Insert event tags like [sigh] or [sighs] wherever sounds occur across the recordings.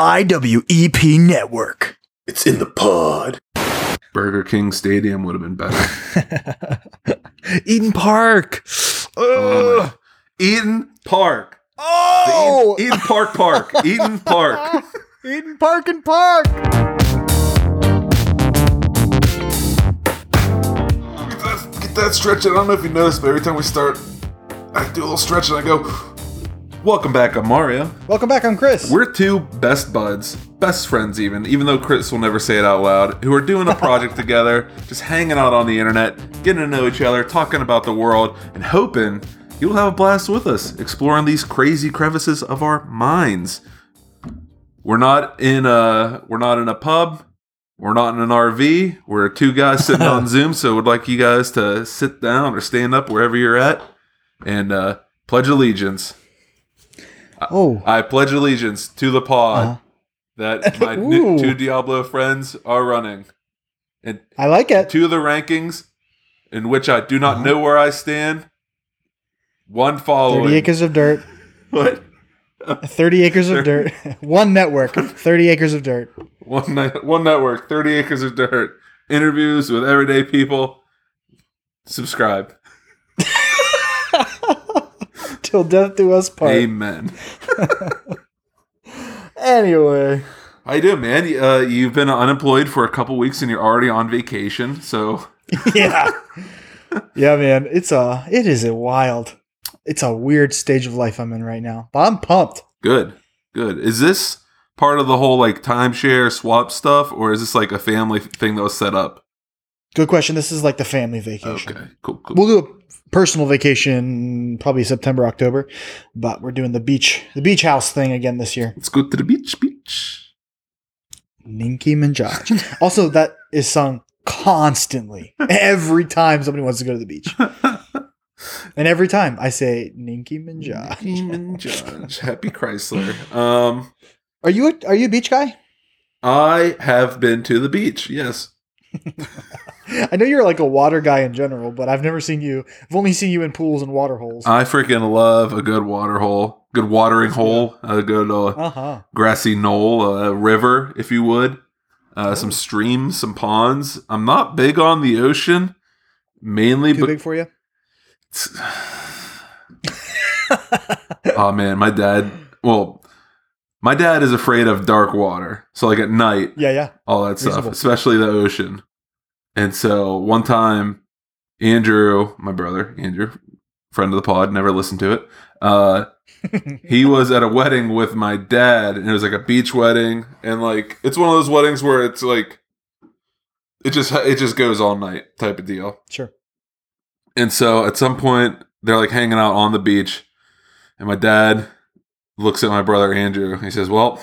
IWEP network. It's in the pod. Burger King Stadium would have been better. [laughs] Eden Park. Oh, Eden Park. The Oh, Eden, Eden Park Park. [laughs] Eden Park. [laughs] Eden Park and Park. Get that, get that stretch. I don't know if you noticed, but every time we start, I do a little stretch and I go, Welcome back, I'm Mario. Welcome back. I'm Chris. We're two best buds, best friends even, even though Chris will never say it out loud, who are doing a project [laughs] together, just hanging out on the internet, getting to know each other, talking about the world, and hoping you'll have a blast with us, exploring these crazy crevices of our minds. We're not in a we're not in a pub. We're not in an RV. We're two guys sitting on [laughs] Zoom, so we'd like you guys to sit down or stand up wherever you're at and uh, pledge allegiance. Oh, I pledge allegiance to the pod Uh-huh. that [laughs] my n- two Diablo friends are running, and I like it. two of the rankings in which I do not Uh-huh. know where I stand. One following. 30 acres of dirt. [laughs] What? 30 acres of dirt. [laughs] One network. 30 acres of dirt. One one network, thirty acres of dirt. Interviews with everyday people. Subscribe. Till death do us part. Amen. [laughs] Anyway. How you doing, man? Uh, you've been unemployed for a couple weeks and you're already on vacation. So [laughs] yeah. yeah, man. It's a it is a wild. It's a weird stage of life I'm in right now. But I'm pumped. Good, good. Is this part of the whole like timeshare swap stuff, or is this like a family thing that was set up? Good question. This is like the family vacation. Okay, cool, cool. We'll do a personal vacation probably September, October, but we're doing the beach the beach house thing again this year. Let's go to the beach, beach. Ninky Minjaj. [laughs] also, that is sung constantly. Every time somebody wants to go to the beach. [laughs] And every time I say Ninky Minjaj. Demon Judge, Happy Chrysler. Um, Are you a, are you a beach guy? I have been to the beach. Yes, [laughs] I know you're like a water guy in general, but I've never seen you. I've only seen you in pools and water holes. I freaking love a good water hole, good watering hole, a good uh, Uh huh. grassy knoll, a river, if you would, uh, some streams, some ponds. I'm not big on the ocean, mainly, Too but big for you? [laughs] oh man, my dad. Well, my dad is afraid of dark water, so like at night, Yeah, yeah. all that stuff, especially the ocean. And so one time, Andrew, my brother, Andrew, friend of the pod, never listened to it. Uh, he [laughs] was at a wedding with my dad, and it was like a beach wedding, and like it's one of those weddings where it's like it just it just goes all night type of deal. Sure. And so at some point, they're like hanging out on the beach, and my dad looks at my brother Andrew. And he says, "Well,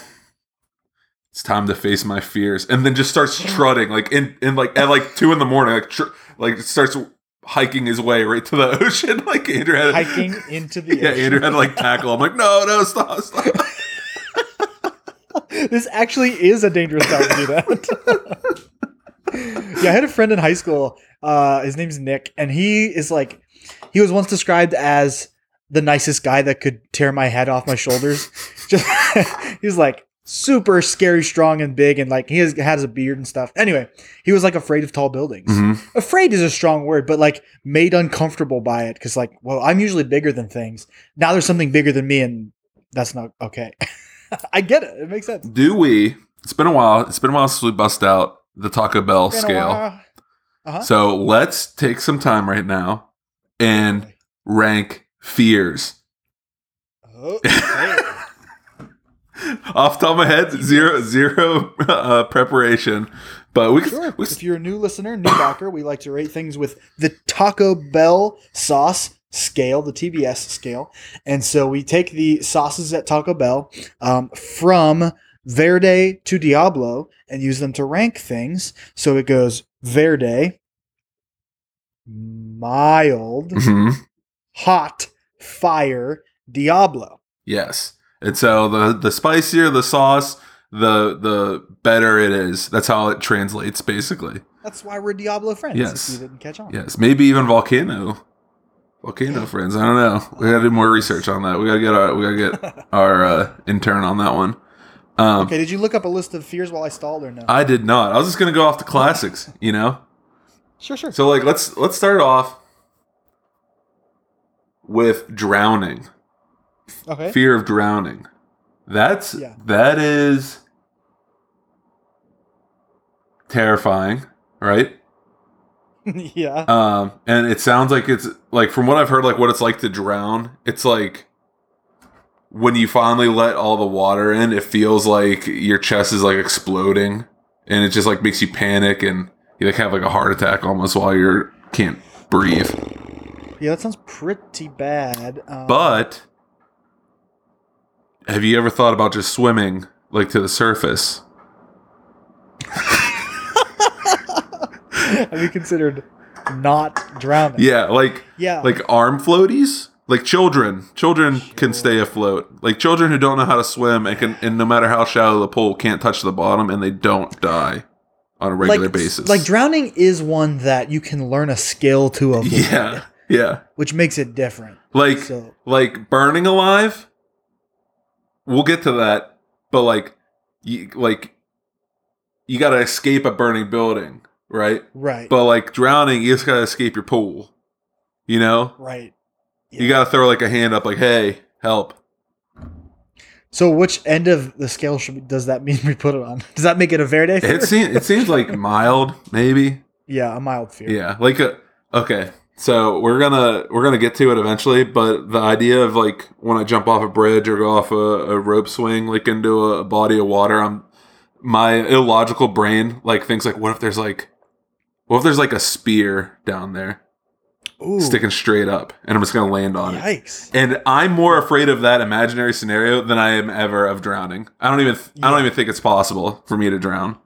it's time to face my fears," and then just starts strutting like in in like at like two in the morning, like tr- like starts hiking his way right to the [laughs] ocean. Like Andrew had Hiking [laughs] into the yeah, ocean. Andrew had to like tackle. I'm like, no, no, stop, stop. [laughs] this actually is a dangerous time to do that. yeah, I had a friend in high school. Uh, his name's Nick, and he is like, he was once described as the nicest guy that could tear my head off my shoulders. Just he was like super scary, strong, and big, and like he has, has a beard and stuff. Anyway, he was like afraid of tall buildings. Mhm. Afraid is a strong word, but like made uncomfortable by it because like, well, I'm usually bigger than things. Now there's something bigger than me, and that's not okay. [laughs] I get it. It makes sense. Do we? It's been a while. It's been a while since we bust out the Taco Bell scale. Uh-huh. So let's take some time right now and rank fears. Oh, okay. [laughs] Off the top of my head, zero zero uh, preparation. But we, Sure. we if you're a new listener, new backer, we like to rate things with the Taco Bell sauce scale, the TBS scale. And so we take the sauces at Taco Bell um, from Verde to Diablo and use them to rank things. So it goes Verde, mild, Mhm. hot, fire, Diablo. yes. And so the the spicier the sauce, the the better it is. That's how it translates, basically. That's why we're Diablo friends. Yes. You didn't catch on. Yes, maybe even volcano. Volcano friends. I don't know. We gotta do more research on that. We gotta get our we gotta get [laughs] our uh, intern on that one. Um, Okay, did you look up a list of fears while I stalled or no? I did not. I was just gonna go off the classics, [laughs] you know. sure, sure. So like let's let's start off with drowning. Okay. Fear of drowning. That's Yeah. that is terrifying, right? [laughs] yeah. Um, and it sounds like it's like from what I've heard, like what it's like to drown. It's like when you finally let all the water in, it feels like your chest is like exploding, and it just like makes you panic and you like have like a heart attack almost while you're can't breathe. Yeah, that sounds pretty bad. Um, But have you ever thought about just swimming like to the surface? [laughs] have you considered not drowning? Yeah, like Yeah. like arm floaties like children children can stay afloat like children who don't know how to swim and can and no matter how shallow the pool can't touch the bottom and they don't die on a regular like, basis Like drowning is one that you can learn a skill to [laughs] avoid, yeah yeah which makes it different. like So like burning alive we'll get to that but like you like you gotta escape a burning building right right, but like drowning you just gotta escape your pool you know right. you gotta throw like a hand up like hey help So which end of the scale should we, does that mean we put it on? [laughs] Does that make it a Verde fear? It seems it seems like [laughs] mild, maybe. yeah, a mild fear. Yeah, like a okay. So we're gonna we're gonna get to it eventually, but the idea of like when I jump off a bridge or go off a, a rope swing like into a, body of water, I'm my illogical brain like thinks like what if there's like what if there's like a spear down there Ooh, sticking straight up and I'm just gonna land on it. And I'm more afraid of that imaginary scenario than I am ever of drowning. I don't even I don't even think it's possible for me to drown.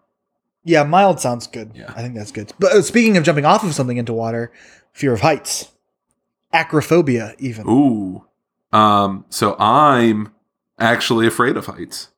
Yeah, mild sounds good. Yeah. I think that's good. But uh, speaking of jumping off of something into water, fear of heights, acrophobia, even. Ooh. Um, so I'm actually afraid of heights.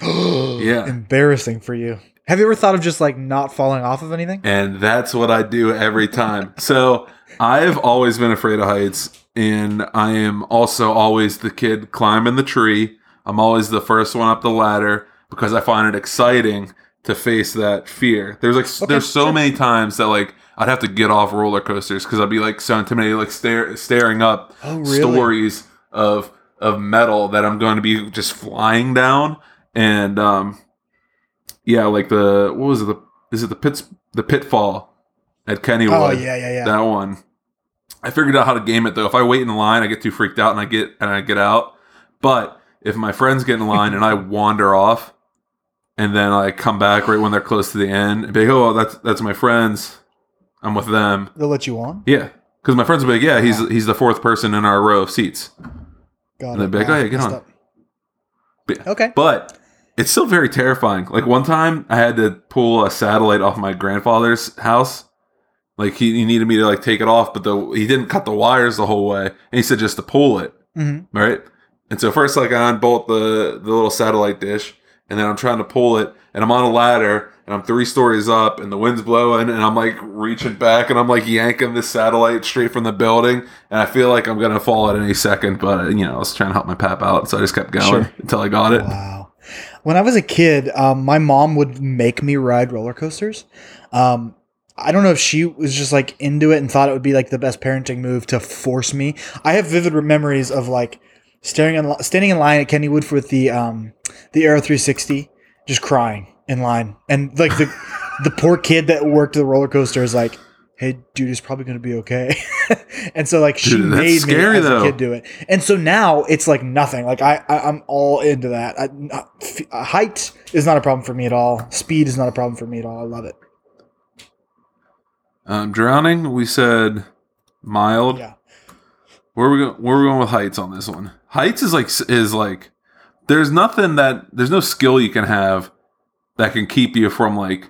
[gasps] Yeah. Embarrassing for you. Have you ever thought of just like not falling off of anything? And that's what I do every time. [laughs] so I've always been afraid of heights, and I am also always the kid climbing the tree. I'm always the first one up the ladder because I find it exciting to face that fear. There's like Okay, there's so sure. many times that like I'd have to get off roller coasters because I'd be like so intimidated, like stare, staring up Oh, really? stories of of metal that I'm going to be just flying down and um yeah like the what was it the is it the pits the pitfall at Kennywood Oh yeah, yeah, yeah. that one I figured out how to game it though if I wait in line I get too freaked out and I get and I get out but if my friends get in line and I wander off and then I come back right when they're close to the end and be like oh that's that's my friends I'm with them They'll let you on. yeah because my friends will be like yeah he's he's the fourth person in our row of seats Got And they'd it. be like, "Oh, yeah, get on." up. But- Okay. but it's still very terrifying. Like one time, I had to pull a satellite off my grandfather's house. Like he, he needed me to like take it off, but the he didn't cut the wires the whole way, and he said just to pull it, hmm right? And so first, like I unbolt the the little satellite dish, and then I'm trying to pull it, and I'm on a ladder, and I'm three stories up, and the wind's blowing, and I'm like reaching back, and I'm like yanking this satellite straight from the building, and I feel like I'm gonna fall at any second, but you know I was trying to help my pap out, so I just kept going Sure. until I got it. Wow. When I was a kid, um, my mom would make me ride roller coasters. Um, I don't know if she was just like into it and thought it would be like the best parenting move to force me. I have vivid memories of like staring in, standing in line at Kennywood with the um, the Aero 360, just crying in line, and like the the poor kid that worked the roller coaster is like, "Hey, dude, it's probably gonna be okay." [laughs] and so like she Dude, made scary, me as though. a kid do it, and so now it's like nothing. Like I, I I'm all into that. I, uh, height is not a problem for me at all. Speed is not a problem for me at all. I love it. Um, drowning, we said mild. Yeah. Where are we going? Where are we going with heights on this one? Heights is like is like there's nothing that there's no skill you can have that can keep you from like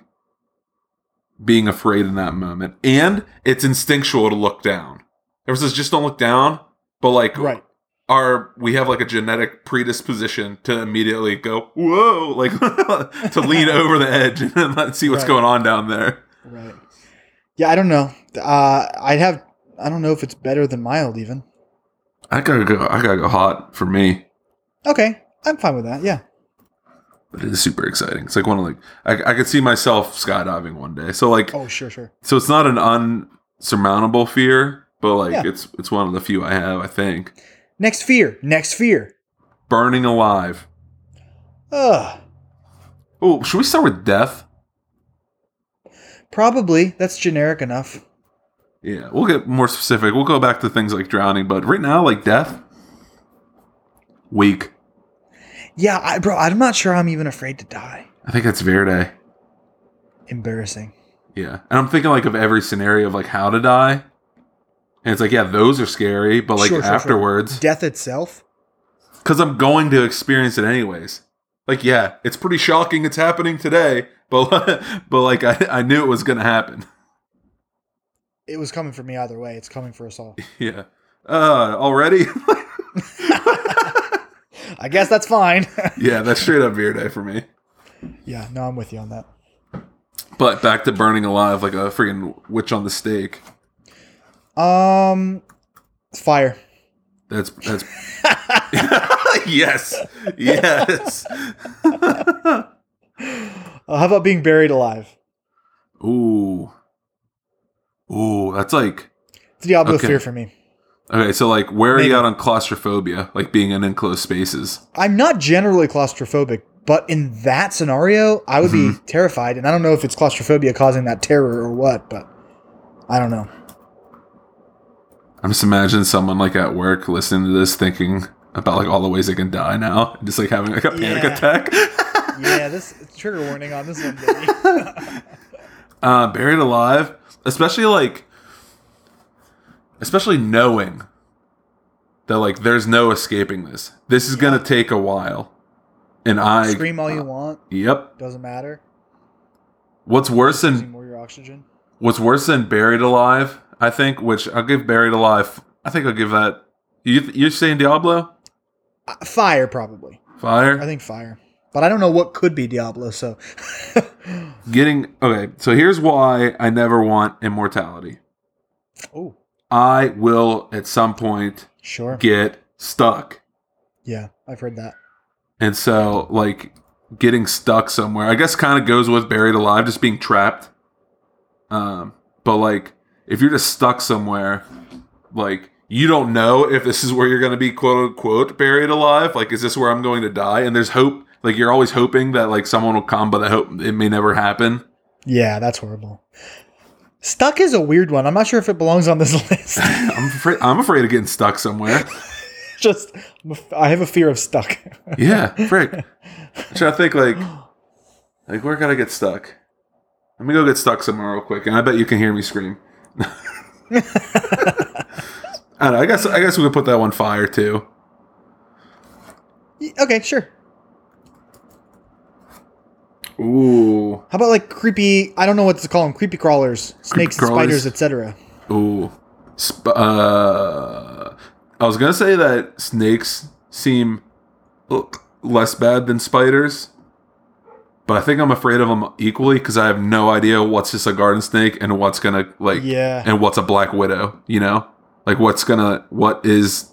being afraid in that moment, and it's instinctual to look down. Everyone says just don't look down, but like Right. our we have like a genetic predisposition to immediately go whoa, [laughs] like to lean [laughs] over the edge and let's see what's Right. going on down there. Right. Yeah. I don't know. Uh, I'd have. I don't know if it's better than mild even. I gotta go. I gotta go hot for me. Okay. I'm fine with that. Yeah. But it is super exciting. It's like one of like I, I could see myself skydiving one day. So like Oh, sure, sure. so it's not an unsurmountable fear, but like Yeah. it's it's one of the few I have. I think Next fear. Next fear. burning alive. Ugh. Oh, should we start with death? Probably. That's generic enough. Yeah, we'll get more specific. We'll go back to things like drowning, but right now, like death, weak. Yeah, I, bro, I'm not sure I'm even afraid to die. I think that's Verde. Embarrassing. Yeah, and I'm thinking like of every scenario of like how to die, and it's like yeah, those are scary, but like Sure, sure, sure. afterwards, Death itself? because I'm going to experience it anyways. Like yeah, it's pretty shocking. It's happening today, but [laughs] but like I, I knew it was gonna happen. It was coming for me either way. It's coming for us all. [laughs] yeah. Uh, already. [laughs] [laughs] I guess that's fine. yeah, that's straight up Verde for me. yeah, no, I'm with you on that. But back to burning alive like a freaking witch on the stake. Um, fire. That's that's yes, yes. Uh, how about being buried alive? Ooh, ooh. That's like It's Diablo Okay. fear for me. okay. So like, where are you at on claustrophobia? Like being in enclosed spaces. I'm not generally claustrophobic, but in that scenario, I would be terrified. And I don't know if it's claustrophobia causing that terror or what, but I don't know. I'm just imagining someone like at work listening to this, thinking about like all the ways they can die now, and just like having like a panic Yeah. attack. Yeah, this trigger warning on this one, baby. [laughs] uh, buried alive, especially like, especially knowing that like there's no escaping this. This is gonna take a while, and I Scream all you want, Yep. doesn't matter. What's worse than more your oxygen. what's worse than buried alive? I think, which I'll give buried alive. I think I'll give that. You you're saying Diablo Uh, fire, probably. Fire. I think fire. But I don't know what could be Diablo, so. [laughs] getting okay. So here's why I never want immortality. oh, I will at some point sure. get stuck. Yeah, I've heard that. And so, like, getting stuck somewhere, I guess kind of goes with buried alive, just being trapped. Um, but like, if you're just stuck somewhere, like, you don't know if this is where you're going to be quote unquote buried alive. Like, is this where I'm going to die? And there's hope. Like, you're always hoping that like someone will come, but I hope it may never happen. Yeah, that's horrible. Stuck is a weird one. I'm not sure if it belongs on this [laughs] list. [laughs] I'm afraid. I'm afraid of getting stuck somewhere. [laughs] Just, I'm a f- I have a fear of stuck. Yeah, frick. I'm trying to think like, like where can I get stuck? Let me go get stuck somewhere real quick, and I bet you can hear me scream. I don't know. I guess I guess we could put that one fire too. Okay, sure. Ooh, How about like creepy? I don't know what to call them. Creepy crawlers, snakes, and crawlers. spiders, etc. ooh. Sp- uh, I was gonna say that snakes seem l- less bad than spiders, but I think I'm afraid of them equally because I have no idea what's just a garden snake and what's gonna like Yeah. and what's a black widow you know like what's gonna what is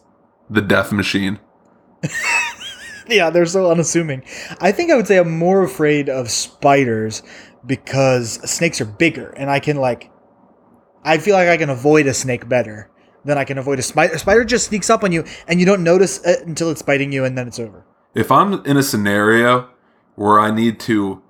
the death machine [laughs] Yeah, they're so unassuming. I think I would say I'm more afraid of spiders because snakes are bigger, and I can like, I feel like I can avoid a snake better than I can avoid a spider. A spider just sneaks up on you, and you don't notice it until it's biting you, and then it's over. if i'm in a scenario where i need to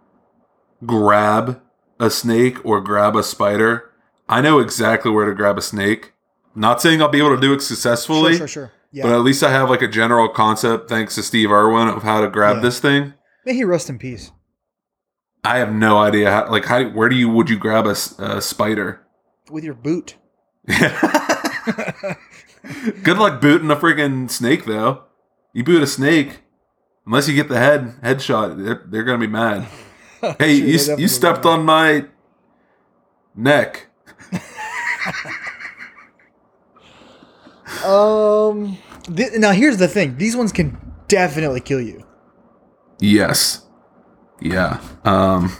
grab a snake or grab a spider i know exactly where to grab a snake not saying i'll be able to do it successfully Sure, sure, sure. Yeah. but at least i have like a general concept thanks to steve irwin of how to grab Yeah. this thing May he rest in peace. i have no idea how like how where do you would you grab a spider With your boot. [laughs] [laughs] Good luck booting a freaking snake, though. You boot a snake, unless you get the head headshot, they're, they're gonna be mad. [laughs] Hey, Sure, you you stepped on my neck. Um. Th- now here's the thing: these ones can definitely kill you. Yes. Yeah. Um.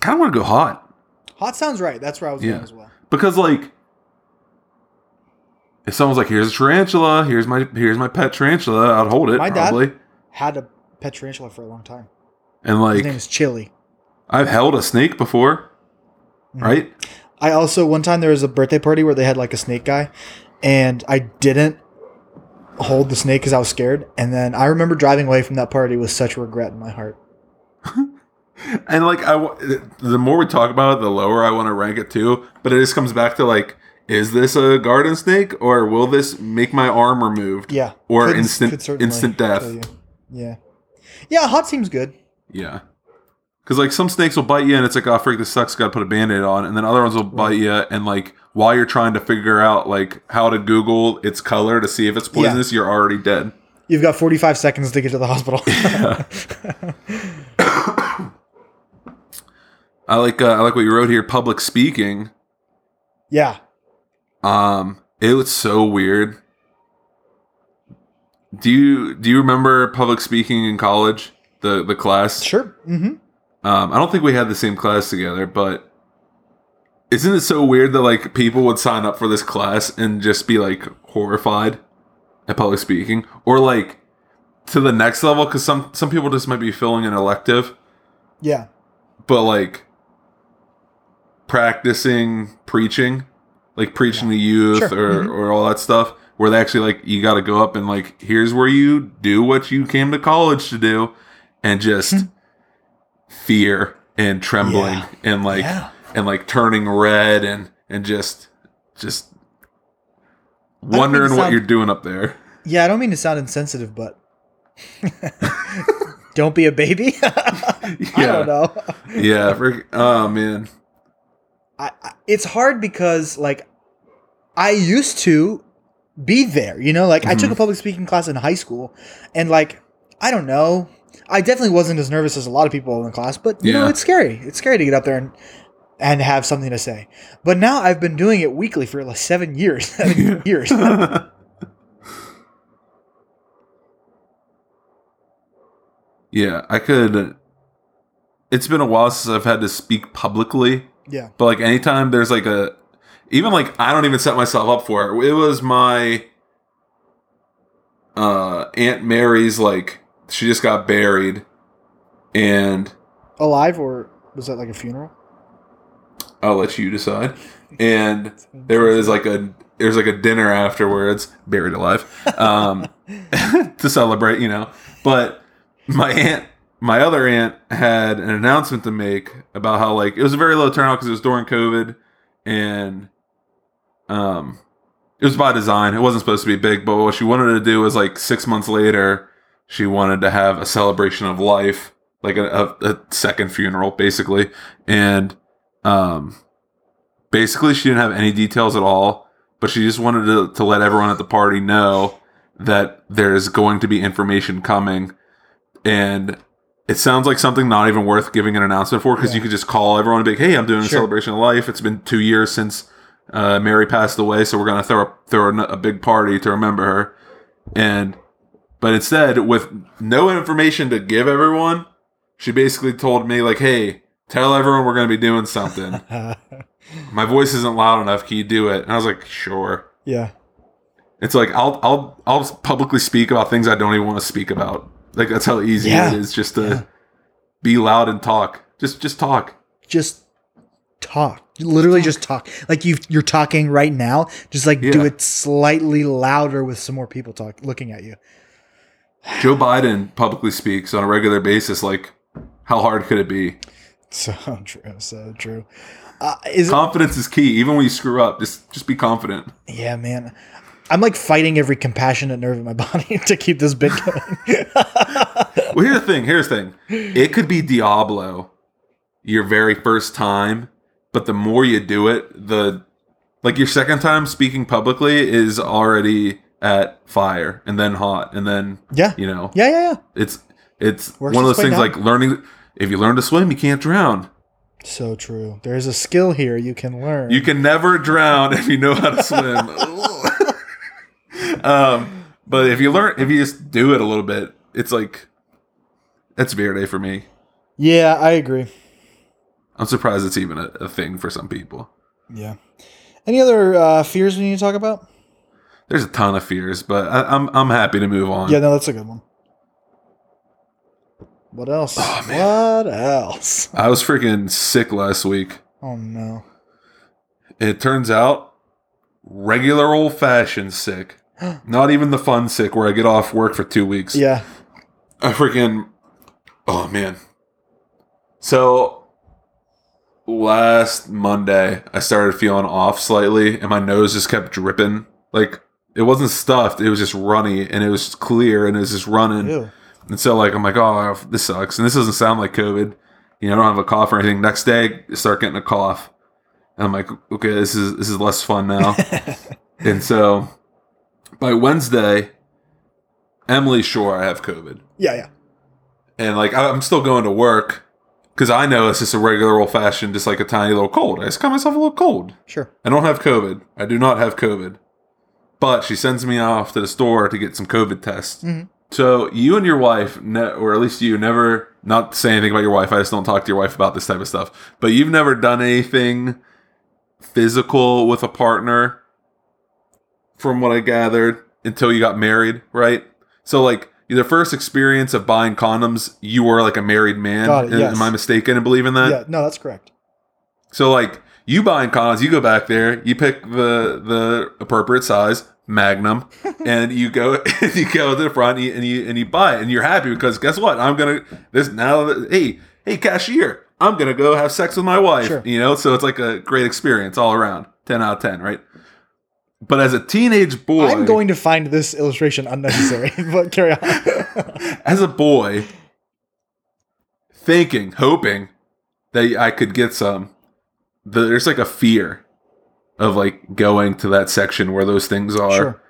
Kind of want to go hot Hot sounds right. That's where I was Yeah. going as well. because, like, if someone's like, "Here's a tarantula. Here's my here's my pet tarantula," I'd hold it My dad- probably. Had a pet tarantula for a long time. And like, His name is Chili. I've held a snake before, Mhm. right? I also one time there was a birthday party where they had like a snake guy, and I didn't hold the snake because I was scared. And then I remember driving away from that party with such regret in my heart. [laughs] And like I, the more we talk about it, the lower I want to rank it too. But it just comes back to like, is this a garden snake or will this make my arm removed? Yeah, Or Could- instant could instant death. Yeah, yeah. Hot seems good. Yeah. Because like some snakes will bite you and it's like, oh, freak, this sucks. Got to put a band-aid on. And then other ones will bite you and like while you're trying to figure out like how to Google its color to see if it's poisonous, you're already dead. You've got 45 seconds to get to the hospital. [laughs] I like uh, I like what you wrote here. Public speaking. yeah. Um, it was so weird. Do you do you remember public speaking in college? The the class. Sure. hmm Um, I don't think we had the same class together, but isn't it so weird that like people would sign up for this class and just be like horrified at public speaking, or like to the next level? Because some some people just might be filling an elective, Yeah. but like practicing preaching, like preaching to youth Sure. or, Mhm. or all that stuff, where they actually like you got to go up and like here's where you do what you came to college to do, and just fear and trembling Yeah. and like Yeah. and like turning red and and just just wondering what sound- you're doing up there. Yeah. I don't mean to sound insensitive, but [laughs] don't be a baby. [laughs] I don't know. yeah. frick- oh man. I, I, it's hard because like I used to be there, you know, like I took a mm-hmm. public speaking class in high school and like I don't know, I definitely wasn't as nervous as a lot of people in the class, but you know, it's scary. It's scary to get up there and and have something to say. But now I've been doing it weekly for like 7 years. [laughs] 7 years. [laughs] yeah, I could. It's been a while since I've had to speak publicly, yeah. but like anytime there's like a, even like I don't even set myself up for it. It was my uh Aunt Mary's like she just got buried, and Alive or was that like a funeral? I'll let you decide. And there was like a there's like a dinner afterwards, buried alive, um, [laughs] to celebrate, you know. But my aunt, my other aunt, had an announcement to make about how like it was a very low turnout because it was during COVID, and um, it was by design. It wasn't supposed to be big, but what she wanted to do was like six months later, she wanted to have a celebration of life, like a, a, a second funeral, basically, and um basically she didn't have any details at all but she just wanted to, to let everyone at the party know that there's going to be information coming. And it sounds like something not even worth giving an announcement for because Yeah. you could just call everyone and be like hey i'm doing a celebration of life. It's been two years since uh, mary passed away so we're going to throw, a, throw a, a big party to remember her. And but instead with no information to give everyone she basically told me like hey tell everyone we're going to be doing something [laughs] my voice isn't loud enough. Can you do it? And I was like, sure. yeah. It's like I'll I'll I'll publicly speak about things I don't even want to speak about. Like that's how easy Yeah. it is just to Yeah. be loud and talk. Just just talk. Just talk. Literally just talk. Like you you're talking right now. Just like do it slightly louder with some more people talk looking at you. Joe Biden publicly speaks on a regular basis. Like, how hard could it be? So [laughs] true. So true. Uh, is Confidence is key. Even when you screw up, just just be confident. yeah, man. I'm like fighting every compassionate nerve in my [laughs] body to keep this bit going. [laughs] Well, here's the thing. Here's the thing. It could be Diablo, your very first time, but the more you do it, the like your second time speaking publicly is already at fire and then hot and then yeah. you know Yeah, yeah, yeah. it's it's Works one of those things down. like learning. If you learn to swim, you can't drown. So true. There's a skill here you can learn. You can never drown if you know how to [laughs] swim. um, but if you learn, if you just do it a little bit, it's like it's that's Verde for me. yeah, I agree. I'm surprised it's even a, a thing for some people. Yeah. Any other uh, fears we need to talk about? There's a ton of fears, but I, I'm I'm happy to move on. Yeah, no, that's a good one. What else? Oh, what else? I was freaking sick last week. Oh no. It turns out regular old fashioned sick. [gasps] Not even the fun sick where I get off work for two weeks. Yeah. I freaking oh man. So last Monday I started feeling off slightly and my nose just kept dripping. Like it wasn't stuffed, it was just runny and it was clear and it was just running. Ew. And so like I'm like, oh this sucks. And this doesn't sound like COVID. You know, I don't have a cough or anything. Next day I start getting a cough. And I'm like, okay, this is this is less fun now. [laughs] and so by Wednesday, Emily's sure I have COVID Yeah, yeah. and like I'm still going to work because I know it's just a regular old fashioned, just like a tiny little cold. I just got myself a little cold. Sure. I don't have COVID. I do not have COVID. But she sends me off to the store to get some COVID tests. Mhm. So you and your wife, ne- or at least you, never not say anything about your wife. I just don't talk to your wife about this type of stuff. But you've never done anything physical with a partner, from what I gathered, until you got married, right? So like the first experience of buying condoms, you were like a married man. It, Am- yes. Am I mistaken in believing that? yeah, no, that's correct. So like you buying condoms, you go back there, you pick the the appropriate size, Magnum, and you go [laughs] you go to the front and you, and you and you buy it, and you're happy because guess what? I'm gonna this now. that- Hey hey cashier, I'm gonna go have sex with my wife. Sure. You know, so it's like a great experience all around. Ten out of ten, right? But as a teenage boy, I'm going to find this illustration unnecessary, [laughs] but carry on. [laughs] as a boy, thinking, hoping that I could get some, there's like a fear of like going to that section where those things are. sure.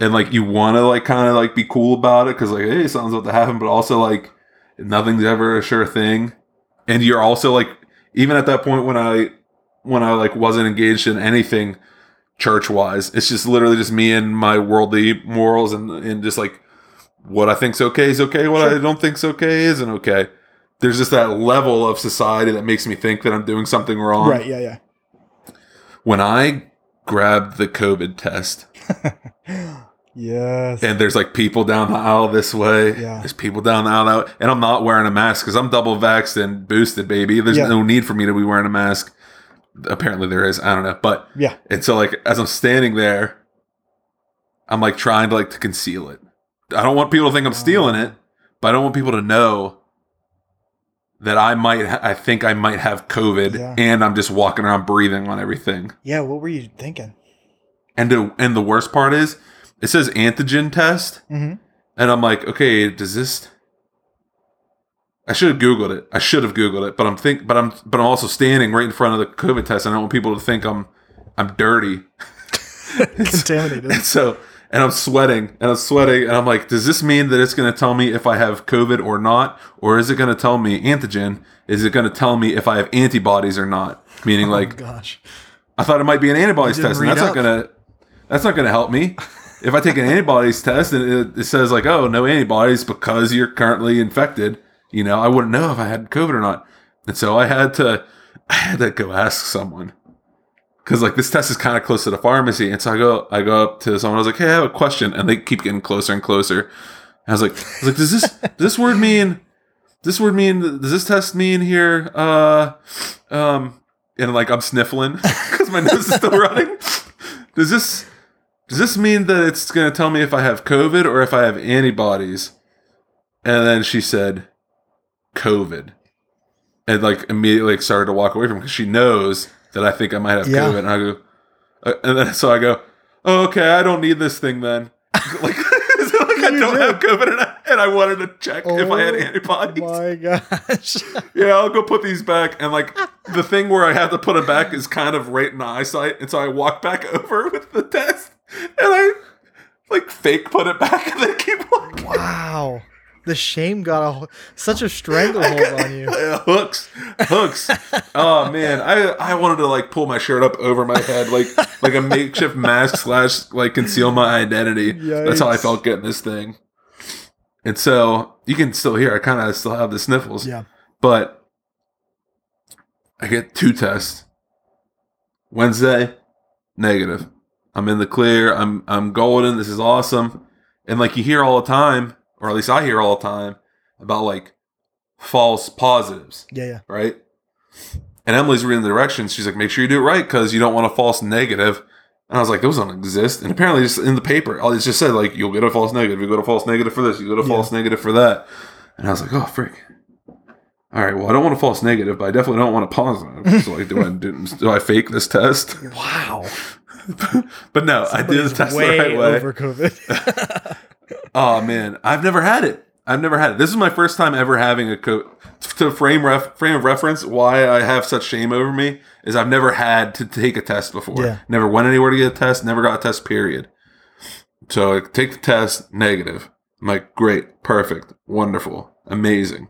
And like you want to like kind of like be cool about it because like, hey, something's about to happen, but also like nothing's ever a sure thing. And you're also like, even at that point when I, when I like wasn't engaged in anything church wise, it's just literally just me and my worldly morals and, and just like what I think's okay is okay. What I don't think's okay isn't okay. There's just that level of society that makes me think that I'm doing something wrong. Right, yeah, yeah. When I grabbed the COVID test, [laughs] Yes. and there's like people down the aisle this way. Yeah. There's people down the aisle that way, and I'm not wearing a mask because I'm double vaxxed and boosted, baby. There's Yeah. no need for me to be wearing a mask. Apparently there is. I don't know, but yeah. and so like as I'm standing there, I'm like trying to like to conceal it. I don't want people to think I'm stealing it, but I don't want people to know that I might. I think I might have COVID, Yeah. and I'm just walking around breathing on everything. Yeah, what were you thinking? And the, and the worst part is, it says antigen test, Mm-hmm. and I'm like, okay, does this? I should have googled it. I should have googled it, but I'm think, but I'm, but I'm also standing right in front of the COVID test, and I don't want people to think I'm, I'm dirty. [laughs] Contaminated. [laughs] And so, and I'm sweating, and I'm sweating, and I'm like, does this mean that it's going to tell me if I have COVID or not, or is it going to tell me antigen? Is it going to tell me if I have antibodies or not? Meaning, [laughs] oh, like, gosh. I thought it might be an antibodies test, and that's not gonna that's not gonna help me. if I take an antibodies test and it, it says like, oh, no antibodies because you're currently infected, you know, I wouldn't know if I had COVID or not. And so I had to I had to go ask someone. Cause like this test is kind of close to the pharmacy. And so I go I go up to someone, I was like, Hey, I have a question, and they keep getting closer and closer. And I was like, I was like, does this does this word mean this word mean does this test mean here? Uh um and like I'm sniffling [laughs] because my nose is still [laughs] running. Does this does this mean that it's going to tell me if I have COVID or if I have antibodies? And then she said, COVID, and like immediately like, started to walk away from because she knows that I think I might have Yeah. COVID. And I go, uh, and then so I go, oh, okay, I don't need this thing then. [laughs] like, [laughs] so, like I don't did. have COVID, and I, and I wanted to check if I had Oh antibodies. My gosh. [laughs] Yeah, I'll go put these back. And like the thing where I have to put them back is kind of right in the eyesight. And so I walk back over with the test and I like fake put it back and then keep walking. wow. The shame got a, such a stranglehold [laughs] on you. Uh, hooks, hooks. Oh man, I I wanted to like pull my shirt up over my head like like a makeshift mask slash like conceal my identity. That's how I felt getting this thing. And so you can still hear I kind of still have the sniffles. Yeah. But I get two tests. Wednesday, negative. I'm in the clear. I'm I'm golden. This is awesome. And like you hear all the time, or at least I hear all the time, about like false positives, Yeah, yeah. right? And Emily's reading the directions. She's like, make sure you do it right because you don't want a false negative. And I was like, those don't exist. And apparently, just in the paper, all it just said like, you'll get a false negative. You go to false negative for this. You go to Yeah. false negative for that. And I was like, oh frick. All right, well, I don't want a false negative, but I definitely don't want a positive. [laughs] So, like, do I do, do I fake this test? Wow. [laughs] but no, I did the Somebody's test the right way. over COVID. [laughs] Oh man, I've never had it. I've never had it. This is my first time ever having a co- to frame ref frame of reference. Why I have such shame over me is I've never had to take a test before. Yeah. Never went anywhere to get a test. Never got a test. Period. So I take the test, negative. I'm like, great, perfect, wonderful, amazing.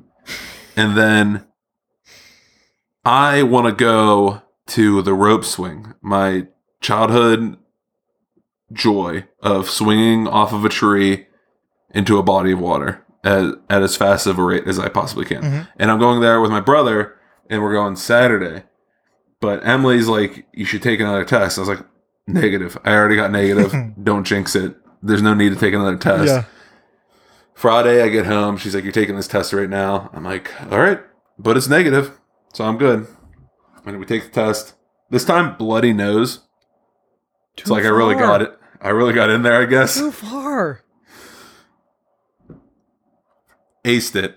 And then I want to go to the rope swing. My childhood joy of swinging off of a tree into a body of water at, at as fast of a rate as I possibly can. Mhm. And I'm going there with my brother, and we're going Saturday. But Emily's like, you should take another test. I was like, negative. I already got negative. [laughs] Don't jinx it. There's no need to take another test. yeah. Friday, I get home. She's like, You're taking this test right now. I'm like, All right, but it's negative. So I'm good. And we take the test. This time, bloody nose. It's Too like I really got it. I really got in there, I guess. Too far. Aced it.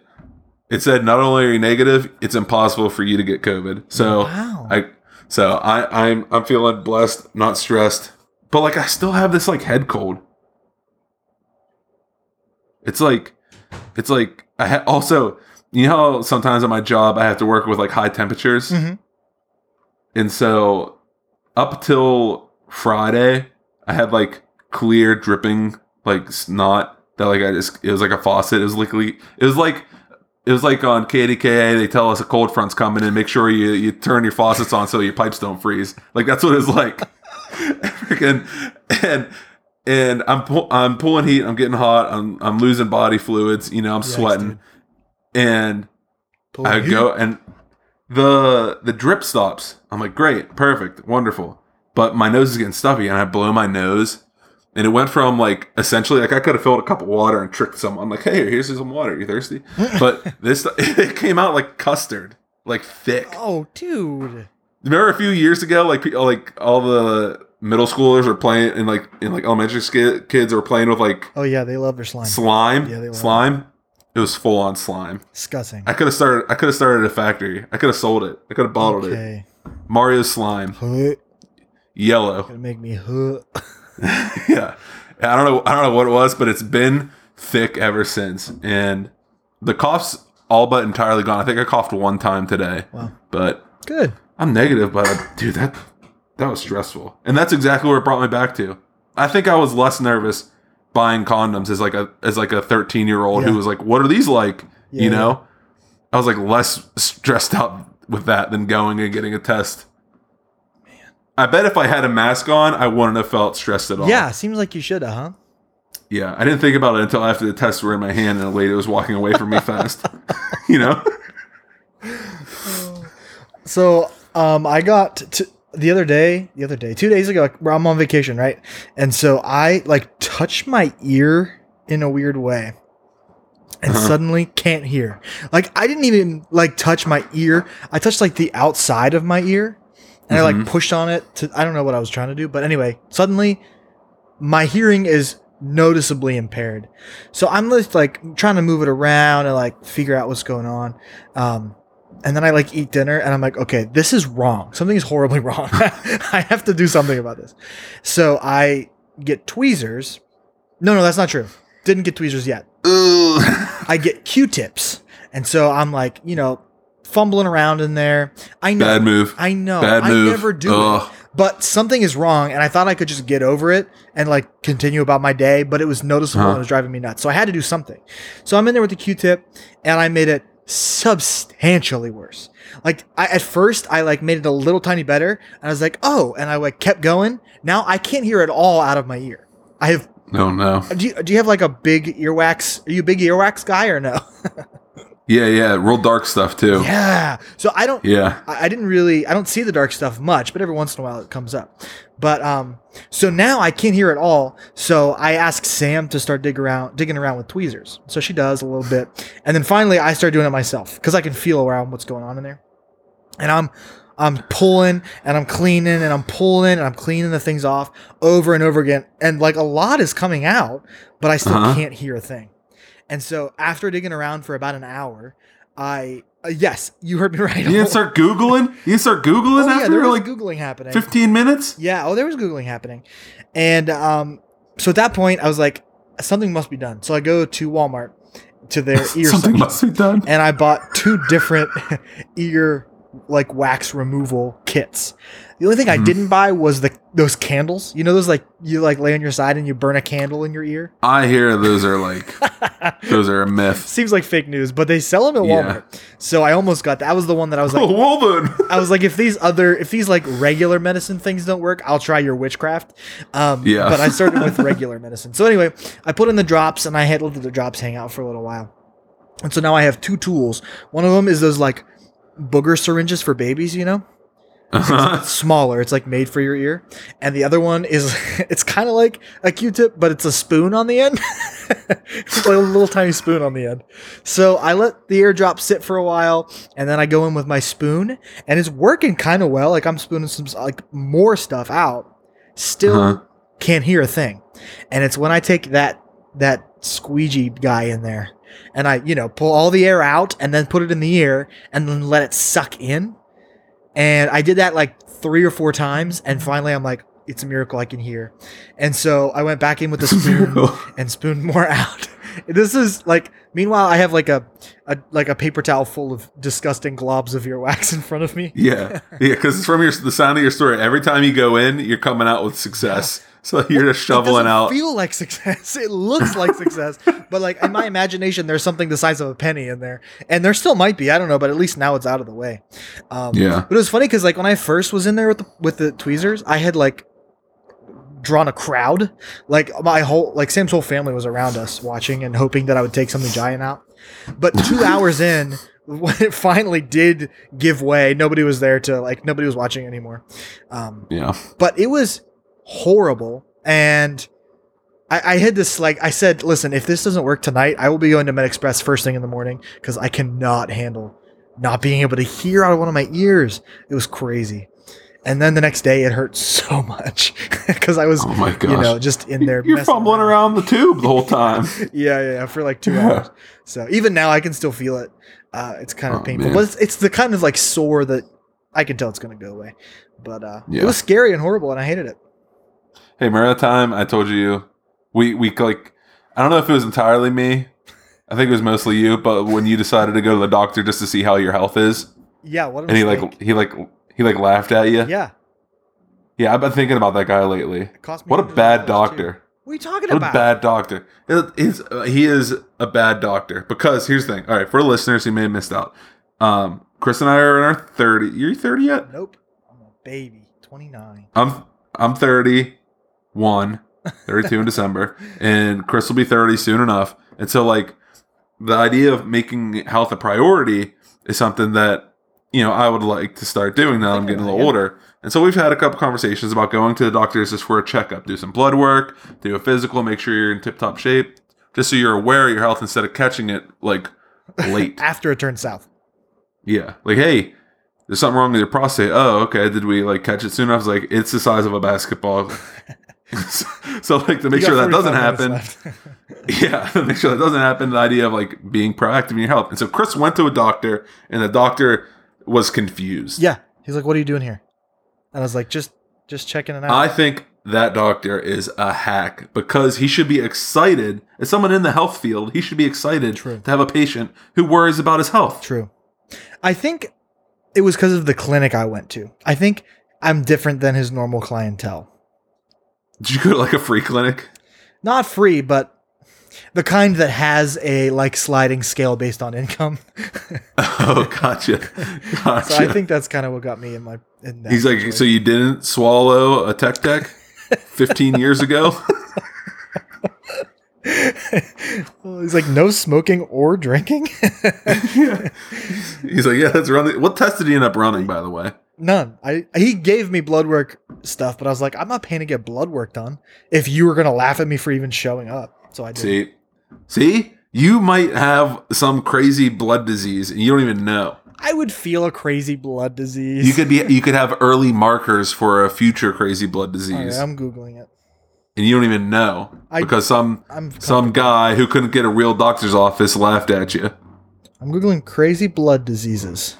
It said not only are you negative, it's impossible for you to get COVID. So Wow. I so I I'm I'm feeling blessed, not stressed. But like I still have this like head cold. It's like it's like I ha- also you know how sometimes at my job I have to work with like high temperatures. Mhm. And so up till Friday, I had like clear dripping like snot that like I just it was like a faucet. It was like it was like it was like on KDKA they tell us a cold front's coming and make sure you you turn your faucets on so your pipes don't freeze. Like that's what it's like. [laughs] Freaking and and I'm pu- I'm pulling heat. I'm getting hot. I'm I'm losing body fluids. You know I'm Yikes, sweating dude. and Pull I heat. go and the the drip stops. I'm like, great, perfect, wonderful. But my nose is getting stuffy, and I blow my nose, and it went from like essentially like I could have filled a cup of water and tricked someone. Like, hey, here's some water. You thirsty? But [laughs] this [laughs] it came out like custard, like thick. Oh, dude. Remember a few years ago, like like all the middle schoolers were playing, and like in like elementary ski- kids were playing with like Oh yeah, they love their slime. slime, Yeah, they were. slime. It was full on slime. Disgusting. I could have started. I could have started a factory. I could have sold it. I could have bottled it. okay. Mario slime, Huh. yellow. Gonna make me huh. [laughs] [laughs] yeah, I don't know. I don't know what it was, but it's been thick ever since, and the cough's all but entirely gone. I think I coughed one time today, Wow. but Good. I'm negative. But dude, that that was stressful, and that's exactly where it brought me back to. I think I was less nervous buying condoms as like a as like a 13 year old Yeah. who was like, "What are these like?" Yeah, you know, I was like less stressed out with that than going and getting a test. I bet if I had a mask on, I wouldn't have felt stressed at all. Yeah, seems like you should, huh? yeah. I didn't think about it until after the tests were in my hand and a lady was walking away from me [laughs] fast. [laughs] you know, [laughs] So, um, I got to the other day, the other day, two days ago, I'm on vacation, right? And so I like touch my ear in a weird way. And Uh-huh. suddenly can't hear. Like I didn't even like touch my ear. I touched like the outside of my ear, and I like pushed on it to. I don't know what I was trying to do, but anyway, suddenly my hearing is noticeably impaired. So I'm just like trying to move it around and like figure out what's going on. Um, and then I like eat dinner and I'm like, okay, this is wrong. Something is horribly [laughs] wrong. [laughs] I have to do something about this. So I get tweezers. No, no, that's not true. Didn't get tweezers yet. I get Q-tips. And so I'm like, you know, fumbling around in there. I know. bad move. I know. Bad I move. never do Ugh. it. But something is wrong, and I thought I could just get over it and like continue about my day, but it was noticeable Huh. and it was driving me nuts. So I had to do something. So I'm in there with the Q-tip, and I made it substantially worse. Like I at first I like made it a little tiny better, and I was like, oh, and I like kept going. Now I can't hear at all out of my ear. I have. No, no. Do you, do you have like a big earwax? Are you a big earwax guy or no? [laughs] Yeah, yeah, real dark stuff too. Yeah. So I don't. Yeah. I, I didn't really. I don't see the dark stuff much, but every once in a while it comes up. But um, so now I can't hear it all. So I ask Sam to start dig around, digging around with tweezers. So she does a little bit, and then finally I start doing it myself because I can feel around what's going on in there, and I'm. I'm pulling and I'm cleaning and I'm pulling and I'm cleaning the things off over and over again. And like a lot is coming out, but I still Uh-huh. can't hear a thing. And so after digging around for about an hour, I uh, yes, you heard me [laughs] right. You didn't start googling. You didn't start googling oh, yeah, there was like googling happening. fifteen minutes. Yeah, oh, there was googling happening, and um, so at that point I was like, something must be done. So I go to Walmart to their [laughs] ear Something section, must be done. and I bought two different [laughs] ear like wax removal kits. The only thing I Mhm. didn't buy was the those candles. You know those like you like lay on your side and you burn a candle in your ear. [laughs] I hear those are like those are a myth. [laughs] Seems like fake news, but they sell them at Yeah. Walmart. So I almost got that. That was the one that I was [laughs] like, Oh, well. I was like, if these other, if these like regular medicine things don't work, I'll try your witchcraft. Um, Yeah. But I started with regular medicine. So anyway, I put in the drops and I had let the drops hang out for a little while. And so now I have two tools. One of them is those like booger syringes for babies, you know? Uh-huh. It's [laughs] smaller. It's like made for your ear. And the other one is, [laughs] it's kind of like a Q-tip, but it's a spoon on the end. it's [laughs] like a little tiny spoon on the end. So I let the eardrop sit for a while, and then I go in with my spoon, and it's working kind of well. Like I'm spooning some like more stuff out. Still Uh-huh. can't hear a thing. And it's when I take that that squeegee guy in there, and I you know pull all the air out, and then put it in the ear, and then let it suck in. And I did that like three or four times, and finally I'm like, it's a miracle I can hear. And so I went back in with the [laughs] spoon and spooned more [laughs] out. This is like meanwhile I have like a, a like a paper towel full of disgusting globs of earwax in front of me. Yeah, [laughs] yeah, because it's from your the sound of your story. Every time you go in, you're coming out with success. [laughs] So you're just It shoveling doesn't out. feel like success. It looks like [laughs] success, but like in my imagination, there's something the size of a penny in there, and there still might be. I don't know, but at least now it's out of the way. Um, Yeah. But it was funny because like when I first was in there with the, with the tweezers, I had like drawn a crowd. Like my whole like Sam's whole family was around us watching and hoping that I would take something giant out. But two [laughs] hours in, when it finally did give way, nobody was there to like nobody was watching anymore. Um, yeah, but it was horrible and I, I had this like I said, listen, if this doesn't work tonight, I will be going to Med Express first thing in the morning because I cannot handle not being able to hear out of one of my ears. It was crazy. And then the next day it hurt so [laughs] much because I was Oh you know just in there. [laughs] you're messing fumbling around the tube the whole time. [laughs] Yeah, yeah, yeah, for like two Yeah. hours. So even now I can still feel it. Uh, it's kind of Oh, painful, man. but it's, it's the kind of like sore that I can tell it's going to go away. But uh, Yeah. it was scary and horrible, and I hated it. Hey, remember that time I told you we we like I don't know if it was entirely me. I think it was mostly you, but when you decided to go to the doctor just to see how your health is, Yeah, what? A and he mistake. like he like he like laughed at you. yeah, Yeah, I've been thinking about that guy lately. What a $100 bad too. doctor. What are you talking What a about? bad doctor. It is uh, he is a bad doctor because here's the thing. All right, for listeners who may have missed out, um, Chris and I are in our thirty. You're thirty yet? Nope. I'm a baby. 29. I'm I'm 31, 32 in December, and Chris will be 30 soon enough. And so like the idea of making health a priority is something that you know I would like to start doing now that I'm getting a little older. And so we've had a couple conversations about going to the doctors just for a checkup, do some blood work, do a physical, make sure you're in tip top shape, just so you're aware of your health instead of catching it like late. [laughs] After it turns south. Yeah. Like, hey, there's something wrong with your prostate. Oh, okay. Did we like catch it soon? I was like, it's the size of a basketball. [laughs] [laughs] so, like, to make sure that doesn't happen, [laughs] [laughs] yeah, to make sure that doesn't happen, the idea of like being proactive in your health. And so Chris went to a doctor, and the doctor was confused. yeah. He's like, what are you doing here? And I was like, just just checking it out. I think that doctor is a hack because he should be excited. As someone in the health field, he should be excited True. to have a patient who worries about his health. True. I think it was because of the clinic I went to. I think I'm different than his normal clientele. [laughs] Did you go to like a free clinic? Not free, but the kind that has a like sliding scale based on income. [laughs] Oh, gotcha. Gotcha. [laughs] so I think that's kind of what got me in my in that. He's like, so you didn't swallow a tech deck 15 years ago? He's like, no smoking or drinking? He's like, yeah, that's running. What test did he end up running, by the way? None. I he gave me blood work stuff, but I was like, I'm not paying to get blood work done. If you were gonna laugh at me for even showing up, so I did. See, see, you might have some crazy blood disease, and you don't even know. I would feel a crazy blood disease. You could be, [laughs] you could have early markers for a future crazy blood disease, right, I'm googling it. and you don't even know I- because some I'm some guy who couldn't get a real doctor's office laughed at you. I'm googling crazy blood diseases.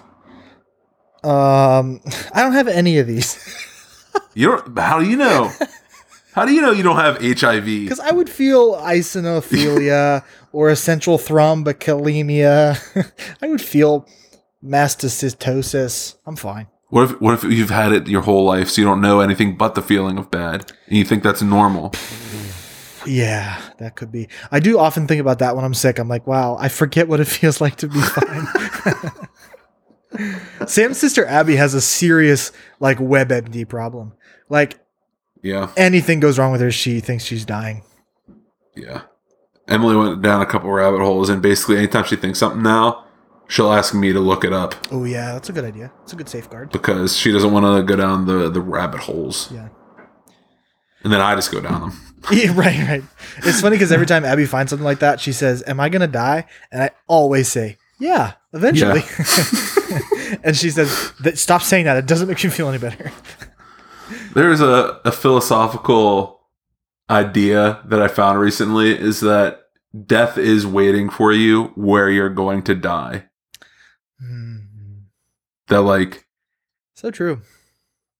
Um, [laughs] I don't have any of these [laughs] You don't. How do you know? [laughs] How do you know you don't have HIV? because I would feel eosinophilia or essential thrombocythemia. I would feel mastocytosis. I'm fine. What if what if you've had it your whole life, so you don't know anything but the feeling of bad, and you think that's normal? [sighs] Yeah, that could be. I do often think about that when I'm sick. I'm like, wow, I forget what it feels like to be fine. [laughs] Sam's sister Abby has a serious like WebMD problem. Like Yeah, anything goes wrong with her, she thinks she's dying. yeah. Emily went down a couple rabbit holes, and basically, anytime she thinks something now, she'll ask me to look it up Oh yeah, that's a good idea. It's a good safeguard. because she doesn't want to go down the the rabbit holes, Yeah. and then I just go down them. [laughs] yeah right, right. It's funny because every time Abby finds something like that, she says, "Am I gonna die?" And I always say, "Yeah, eventually." [laughs] and she says, "That- "Stop saying that. It doesn't make you feel any better." [laughs] There's a, a philosophical idea that I found recently is that death is waiting for you where you're going to die. Hmm. That like So true.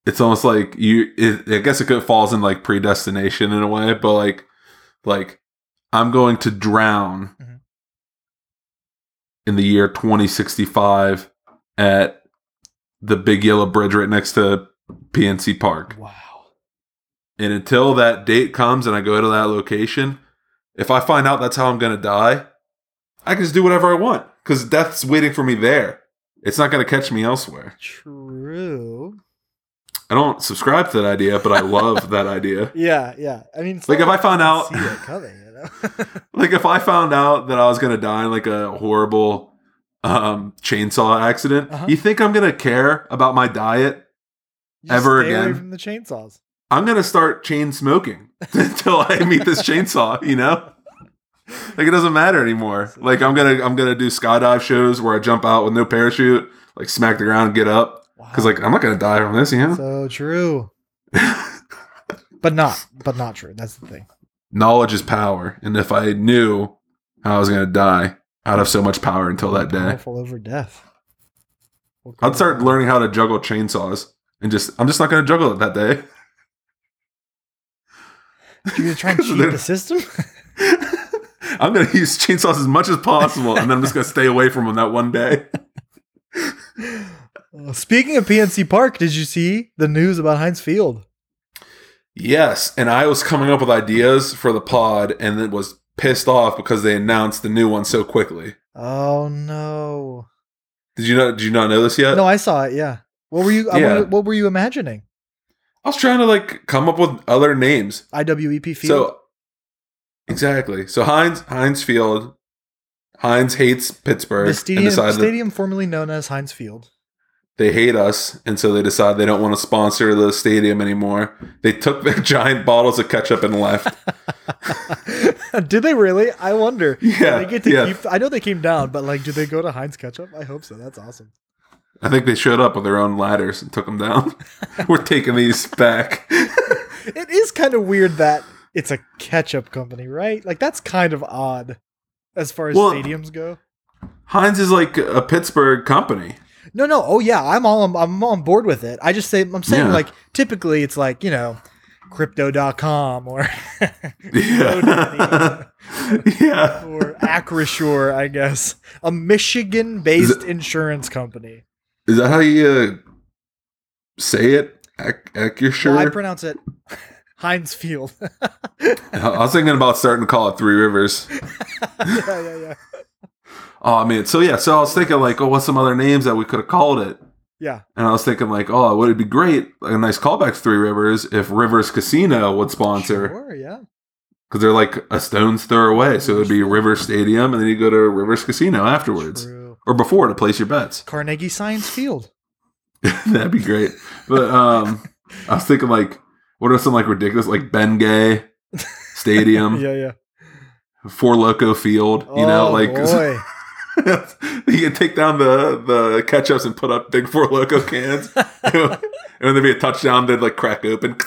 it's almost like you it, i guess it could falls in like predestination in a way but like like i'm going to drown Mhm. In the year 2065 at the big yellow bridge right next to pnc park Wow. and until that date comes and i go to that location if i find out that's how i'm going to die i can just do whatever i want because death's waiting for me there it's not going to catch me elsewhere True. i don't subscribe to that idea but i love that idea [laughs] Yeah, yeah. I mean, Like, not if I found out- see it coming, you know. [laughs] like if I found out that I was gonna die in like a horrible um chainsaw accident, Uh-huh. you think I'm gonna care about my diet? You Ever again? from the chainsaws. I'm gonna start chain smoking [laughs] until I meet this chainsaw, you know? Like it doesn't matter anymore. Like I'm gonna I'm gonna do skydive shows where I jump out with no parachute, like smack the ground and get up. Wow. Cause like I'm not gonna die from this, you know? so true, [laughs] but not, but not true. That's the thing. Knowledge is power. And if I knew how I was gonna die, I'd have so much power until that day. Powerful over death. I'd start learning how to juggle chainsaws and just I'm just not gonna juggle it that day. You're gonna try and [laughs] cheat the system. [laughs] I'm gonna use chainsaws as much as possible, and then I'm just gonna stay away from them that one day. [laughs] Uh, Speaking of PNC Park, did you see the news about Heinz Field? Yes, and I was coming up with ideas for the pod, and it was pissed off because they announced the new one so quickly. Oh no! Did you not? Did you not know this yet? No, I saw it. Yeah. What were you? Yeah. what, what were you imagining? I was trying to like come up with other names. IWP Field. So exactly. So Heinz Heinz Field. Heinz hates Pittsburgh the and stadium, that stadium formerly known as Heinz Field. They hate us, and so they decide they don't want to sponsor the stadium anymore. They took their [laughs] giant bottles of ketchup and left. [laughs] Did they really? I wonder. Yeah, they get to yeah. keep. I know they came down, but like, do they go to Heinz Ketchup? I hope so. That's awesome. I think they showed up with their own ladders and took them down. [laughs] We're taking these back. It is kind of weird that it's a ketchup company, right? Like that's kind of odd as far as Well- stadiums go. Heinz is like a Pittsburgh company. No, no. Oh yeah, I'm all I'm on board with it. I just say I'm saying Yeah. like typically it's like, you know, crypto.com or [laughs] Yeah. [laughs] yeah. or Acrisure, I guess. A Michigan-based Is insurance company. Is that how you uh, say it? Ac- Accusure? Well, I pronounce it Heinz Field. [laughs] I was thinking about starting to call it Three Rivers. yeah, yeah, yeah. Oh man, so yeah, so I was thinking like, oh, what's some other names that we could have called it? Yeah. And I was thinking like, oh, would it be great, like a nice callback to Three Rivers if Rivers Casino would sponsor Sure, yeah. because they're like a stone's throw away. So it would be River Stadium, and then you go to Rivers Casino afterwards True. or before to place your bets. Carnegie Science Field. [laughs] That'd be great. But um, I was thinking like, what are some like ridiculous like Ben Gay [laughs] Stadium, yeah, yeah. Four Loco Field? You know, Oh, like [laughs] boy. [laughs] you can take down the the ketchups and put up big Four Loco cans, [laughs] and when there'd be a touchdown, they'd like crack open. [laughs]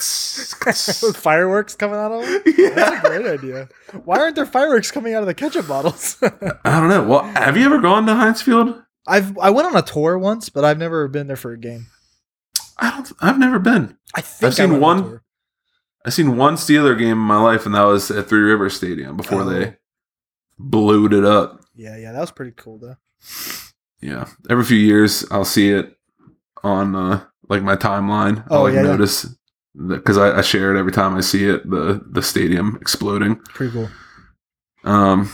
With fireworks coming out of them. yeah, That's a great idea. Why aren't there fireworks coming out of the ketchup bottles? I don't know. Well, have you ever gone to Heinz Field? I've I went on a tour once, but I've never been there for a game. I don't. I've never been. I think I've seen I went on a one-. I've seen one Steeler game in my life, and that was at Three Rivers Stadium before Oh. they blew it up. Yeah, yeah, that was pretty cool though. Yeah, every few years I'll see it on uh, like my timeline. Oh, I'll like yeah, yeah. notice because I, I share it every time I see it. The the stadium exploding. Pretty cool. Um,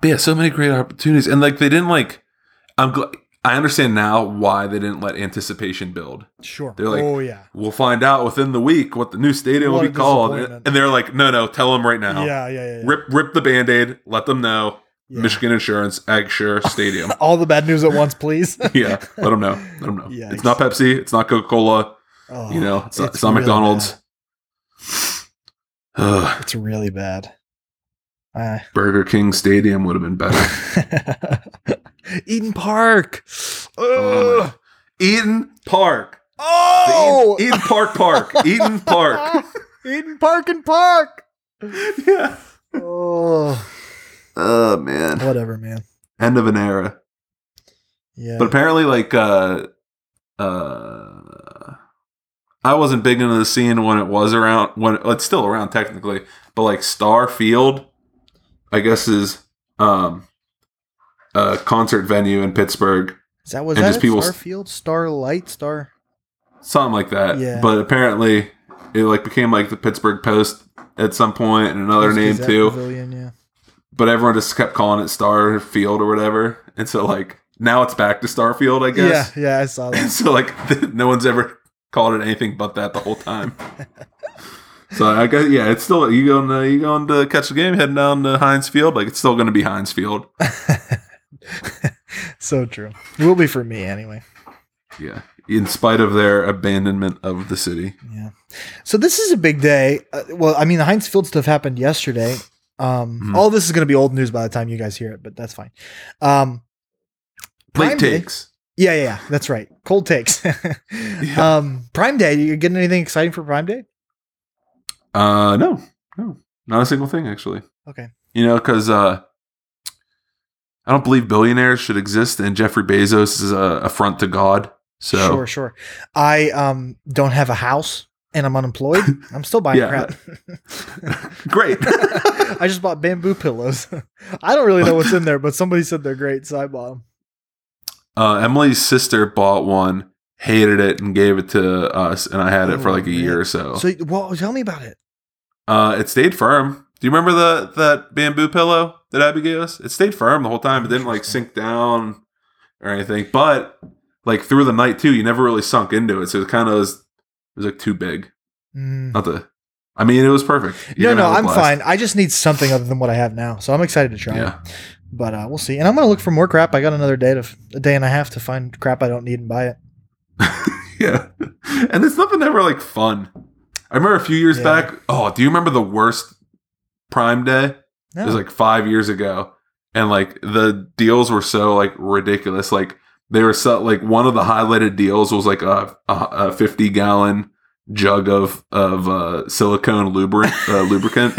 but yeah, so many great opportunities, and like they didn't like. I'm glad. I understand now why they didn't let anticipation build. Sure. They're like, oh yeah. We'll find out within the week what the new stadium What will be called, and they're like, no, no, tell them right now. Yeah, yeah, yeah. yeah. Rip, rip the band-aid. Let them know. Yeah. Michigan Insurance, Agshire [laughs] Stadium. All the bad news at once, please. [laughs] yeah, let them know. Let them know. Yikes. It's not Pepsi. It's not Coca Cola. Oh, You know, it's, not, it's not really McDonald's. [sighs] It's really bad. Uh, Burger King Stadium would have been better. [laughs] Eden Park. Oh, Eden Park. Oh, Eden, Eden Park Park. [laughs] Eden Park. Eden Park and Park. yeah. Oh, Oh man. whatever, man. End of an era. Yeah. But apparently, like, uh, uh, I wasn't big into the scene when it was around. When it's still around technically, but like Star Field, I guess is um a concert venue in Pittsburgh, Is that was and that just people- Starfield, Starlight, Star? something like that. Yeah. But apparently, it like became like the Pittsburgh Post at some point, and another Post name Gazette too. Pavilion, yeah. But everyone just kept calling it Star Field or whatever, and so like now it's back to Starfield, I guess. Yeah, yeah, I saw that. [laughs] so like [laughs] no one's ever called it anything but that the whole time. [laughs] so I guess yeah, it's still you going to, you going to uh, catch the game heading down to Heinz Field like it's still going to be Heinz Field. [laughs] so true. It will be for me anyway. Yeah, in spite of their abandonment of the city. Yeah. So this is a big day. Uh, well, I mean, the Heinz Field stuff happened yesterday. Um, Mhm. All this is going to be old news by the time you guys hear it, but that's fine. Um, Prime Late Day- takes. Yeah, yeah, yeah, that's right. Cold takes. [laughs] Um, Prime Day. You getting anything exciting for Prime Day? Uh, no, no, not a single thing actually. Okay. You know, because uh, I don't believe billionaires should exist, and Jeffrey Bezos is a affront to God. So Sure, sure. I um don't have a house and I'm unemployed. [laughs] I'm still buying crap. [laughs] great. [laughs] I just bought bamboo pillows. I don't really know what's in there, but somebody said they're great, so I bought them. Uh, Emily's sister bought one, hated it, and gave it to us, and I had it for Oh, like a man. year or so. So, well, tell me about it. uh, it stayed firm. Do you remember the that bamboo pillow that Abby gave us? It stayed firm the whole time. It didn't like sink down or anything. But like through the night too, you never really sunk into it, so it kind of was. It was like too big. Mm. Not the. I mean, it was perfect. No, You're no, gonna I'm blast. fine. I just need something other than what I have now, so I'm excited to try Yeah. it. But uh, we'll see. And I'm gonna look for more crap. I got another day to a day and a half to find crap I don't need and buy it. [laughs] yeah. And it's nothing ever like fun. I remember a few years Yeah. back. Oh, do you remember the worst Prime Day? No. It was like five years ago, and like the deals were so like ridiculous. Like they were so like one of the highlighted deals was like a a, a fifty gallon jug of of uh, silicone lubricant uh, [laughs] lubricant.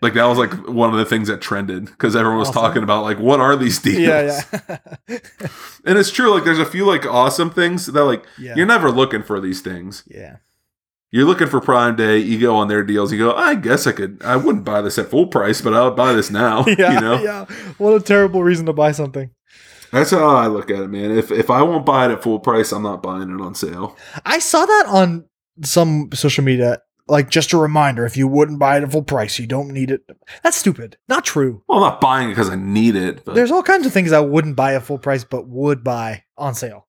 Like that was like one of the things that trended because everyone was Awesome. talking about like what are these deals? yeah, yeah, [laughs] [laughs] And it's true. Like there's a few like awesome things that like yeah, you're never looking for these things. yeah. You're looking for Prime Day. You go on their deals. You go. I guess I could. I wouldn't buy this at full price, but I'll buy this now. [laughs] yeah, you know. yeah. What a terrible reason to buy something. That's how I look at it, man. If if I won't buy it at full price, I'm not buying it on sale. I saw that on some social media. Like just a reminder, if you wouldn't buy it at full price, you don't need it. That's stupid. Not true. Well, I'm not buying it because I need it. But There's all kinds of things I wouldn't buy at full price, but would buy on sale.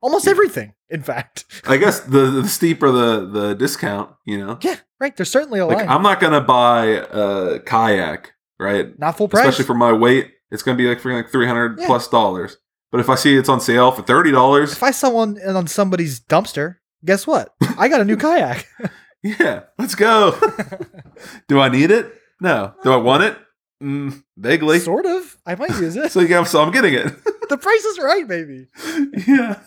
Almost Yeah. everything. In fact, I guess the, the steeper the the discount, you know. yeah, right. There's certainly a Like line. I'm not gonna buy a kayak, right? not full price. Especially for my weight, it's gonna be like for like three hundred Yeah. plus dollars. But if I see it's on sale for thirty dollars, if I saw one on somebody's dumpster, guess what? I got a new kayak. [laughs] yeah, let's go. [laughs] Do I need it? No. Do I want it? Mm, vaguely. sort of. I might use it. [laughs] So yeah, so I'm getting it. the price is right, baby. yeah.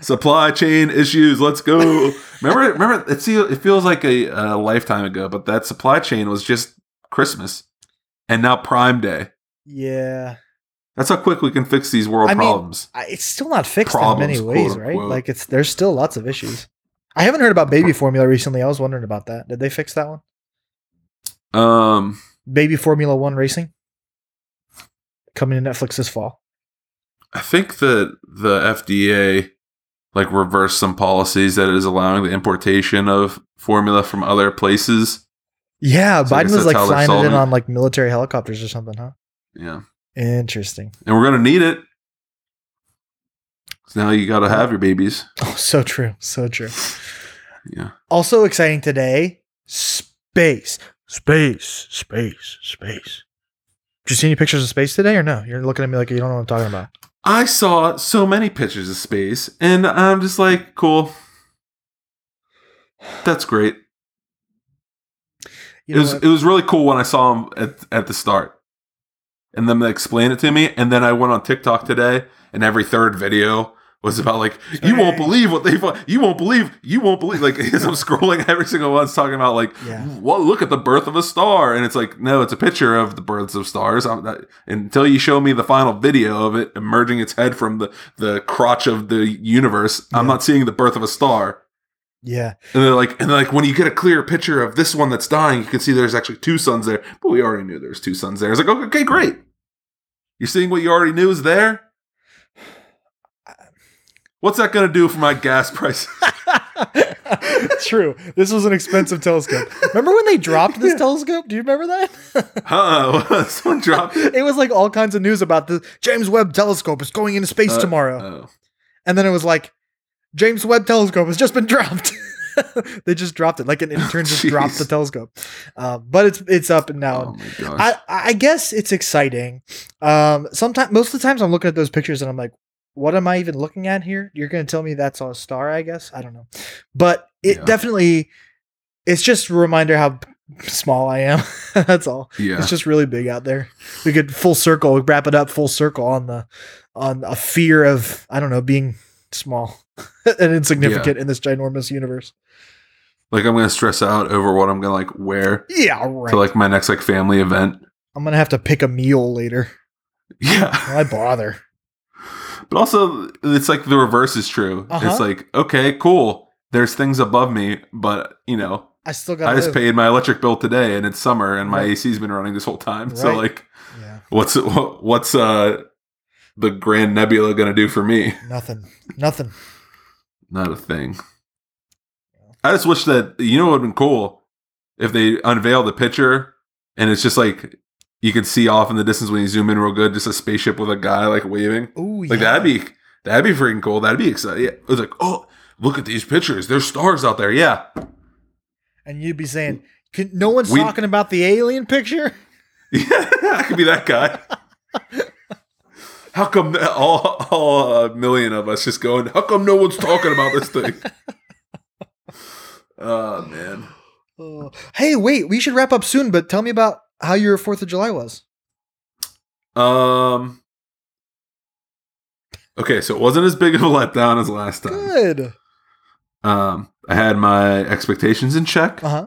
Supply chain issues. Let's go. [laughs] Remember, remember. It see, it feels like a, a lifetime ago, but that supply chain was just Christmas, and now Prime Day. Yeah. That's how quick we can fix these world I mean, problems. It's still not fixed Problems, in many ways, right? Like it's there's still lots of issues. I haven't heard about baby formula recently. I was wondering about that. Did they fix that one? um, Baby Formula One racing coming to Netflix this fall. I think that the FDA like reverse some policies that is allowing the importation of formula from other places. Yeah, So Biden was like how they're flying it in on like military helicopters or something, huh? Yeah, Interesting. and we're gonna need it. So now you got to have your babies. [laughs] Oh, so true. So true. [laughs] Yeah. Also exciting today, space. Space, space, space. Did you see any pictures of space today or no? You're looking at me like you don't know what I'm talking about. I saw so many pictures of space, and I'm just like, cool. That's great. You it was what? it was really cool when I saw him at at the start, and then they explained it to me, and then I went on TikTok today, and every third video was about like, you won't believe what they, you won't believe, you won't believe. Like [laughs] as I'm scrolling, every single one's talking about like, Yeah. well, look at the birth of a star, and it's like, no, it's a picture of the births of stars. I'm not, until you show me the final video of it emerging its head from the the crotch of the universe, I'm not seeing the birth of a star. yeah. And they're like, and they're like, when you get a clear picture of this one that's dying, you can see there's actually two suns there. But we already knew there's two suns there. It's like, okay, great. You're seeing what you already knew is there. What's that going to do for my gas price? [laughs] True. This was an expensive telescope. Remember when they dropped this telescope? Do you remember that? [laughs] huh? [laughs] Someone dropped it. it was like all kinds of news about the James Webb telescope is going into space Uh, tomorrow. Oh. and then it was like James Webb telescope has just been dropped. they just dropped it. Like an intern just Jeez. dropped the telescope. Uh, but it's it's up and Oh now. gosh. I, I guess it's exciting. Um, sometimes, most of the times, I'm looking at those pictures and I'm like, "What am I even looking at here?" You're going to tell me that's a star, I guess. I don't know, but it Yeah. definitely, it's just a reminder how small I am. [laughs] that's all. yeah. It's just really big out there. We could full circle we wrap it up full circle on the on a fear of I don't know being small [laughs] and insignificant in this ginormous universe. like I'm going to stress out over what I'm going to like wear Yeah, right. to like my next like family event. I'm gonna have to pick a meal later. Yeah. Why bother? But also, it's like the reverse is true. Uh-huh. It's like, okay, cool. There's things above me, but you know, I still got. I just live. paid my electric bill today, and it's summer, and my Right. AC's been running this whole time. So like, Yeah, what's what, what's uh the Grand Nebula gonna do for me? nothing. Nothing. Not a thing. I just wish that you know what would have been cool if they unveil the picture and it's just like you can see off in the distance when you zoom in real good, just a spaceship with a guy like waving. Ooh, Like that'd be that'd be freaking cool. That'd be exciting. Yeah. It was like, oh, look at these pictures. There's stars out there. Yeah. And you'd be saying, Can, "No one's We- talking about the alien picture." [laughs] Yeah, [laughs] I could be that guy. How come all all a million of us just going? How come no one's talking about this thing? [laughs] Oh man. Oh. Hey, wait. We should wrap up soon, but tell me about how your Fourth of July was. Um. Okay, so it wasn't as big of a letdown as last time. Good. Um, I had my expectations in check, Uh huh.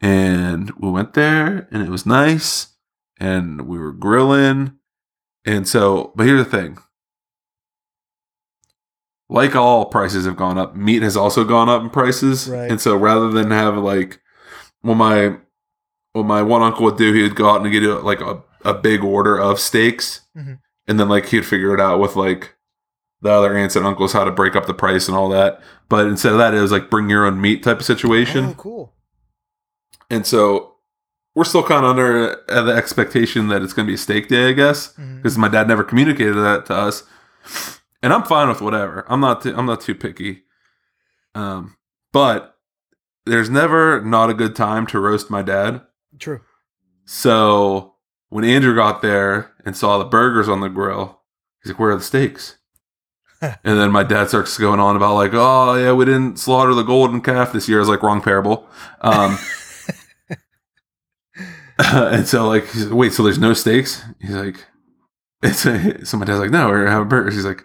and we went there, and it was nice, and we were grilling, and so. But here's the thing: like all prices have gone up, meat has also gone up in prices, Right. and so rather than have like, well, my, what my one uncle would do, he would go out and get a, like a, a big order of steaks, Mhm. and then like he'd figure it out with like the other aunts and uncles how to break up the price and all that. But instead of that, it was like bring your own meat type of situation. Oh, cool. And so we're still kind of under uh, the expectation that it's going to be a steak day, I guess, because my dad never communicated that to us. and I'm fine with whatever. I'm not too, I'm not too picky. Um, but there's never not a good time to roast my dad. True. So when Andrew got there and saw the burgers on the grill, he's like, "Where are the steaks?" [laughs] and then my dad starts going on about like, "Oh yeah, we didn't slaughter the golden calf this year." I was like, "Wrong parable." Um, [laughs] and so like, like, wait, so there's no steaks? He's like, it's a, [laughs] so my dad's like, no, we're gonna have burgers. He's like,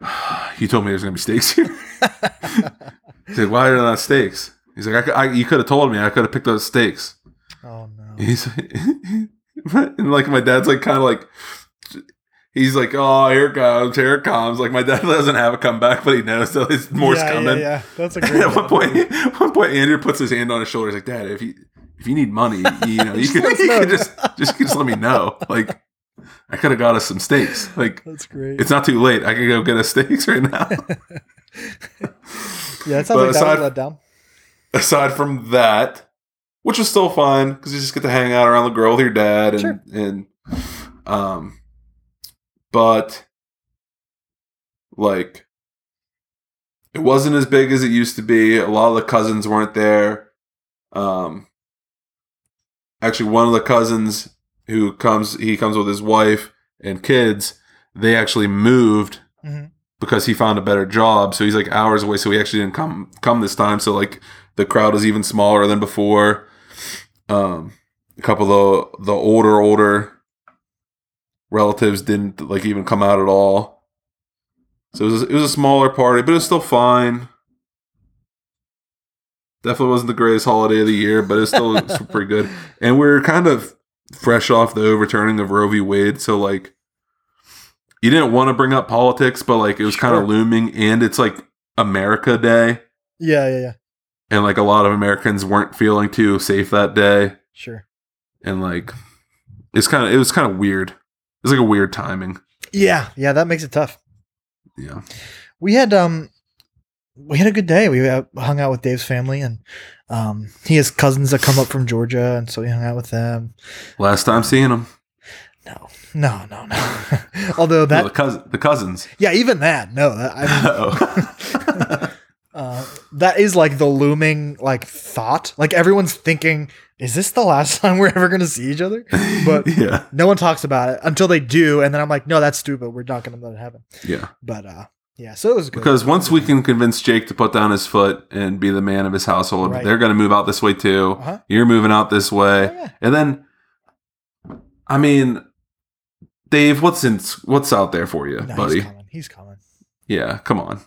[sighs] you told me there's gonna be steaks here. He's like, why are there not steaks? He's like, I, I, you could have told me. I could have picked those steaks. Oh no. [laughs] He's [laughs] and like my dad's like kind of like he's like, oh, here it comes, here it comes. Like my dad [laughs] doesn't have a comeback, but he knows that his more's yeah, coming. Yeah, yeah. That's a great at one point, one point, Andrew puts his hand on his shoulder. He's like, Dad, if you if you need money, you know, you could, you could just just just let me know. Like, I could have got us some steaks. Like, That's great. it's not too late. I could go get us steaks right now. yeah, it sounds but like that aside- was let down. Aside from that, which was still fun because you just get to hang out around the grill with your dad and Sure. and um, but like it wasn't as big as it used to be. A lot of the cousins weren't there. Um, actually, one of the cousins who comes, he comes with his wife and kids. They actually moved Mhm. because he found a better job. So he's like hours away. So he actually didn't come come this time. So like the crowd was even smaller than before. Um, a couple of the the older older relatives didn't like even come out at all. So it was it was a smaller party, but it was still fine. Definitely wasn't the greatest holiday of the year, but it's still it's [laughs] pretty good. And we're kind of fresh off the overturning of Roe v. Wade, so like you didn't want to bring up politics, but like it was kind of looming, and it's like America Day, Yeah, yeah, yeah. And like a lot of Americans weren't feeling too safe that day, Sure. and like it's kind of it was kind of weird. It's like a weird timing. Yeah, yeah, that makes it tough. Yeah. We had um we had a good day. We uh, hung out with Dave's family and um he has cousins that come up from Georgia and so we hung out with them. Last time seeing them, No. No, no, no. [laughs] Although the, that cousin, the cousins. yeah, even that. No, that, I mean [laughs] Oh. [laughs] that is like the looming like thought. Like everyone's thinking, is this the last [laughs] time we're ever going to see each other? [laughs] But- yeah, No one talks about it until they do, and then I'm like, no, that's stupid. We're not going to let it happen. yeah. But uh, yeah, so it was good. Because once we can convince Jake to put down his foot and be the man of his household, Right. they're going to move out this way too. Uh-huh. You're moving out this way, Oh, yeah. and then, I mean, Dave, what's in what's out there for you, No, buddy? he's coming. He's coming. Yeah, come on,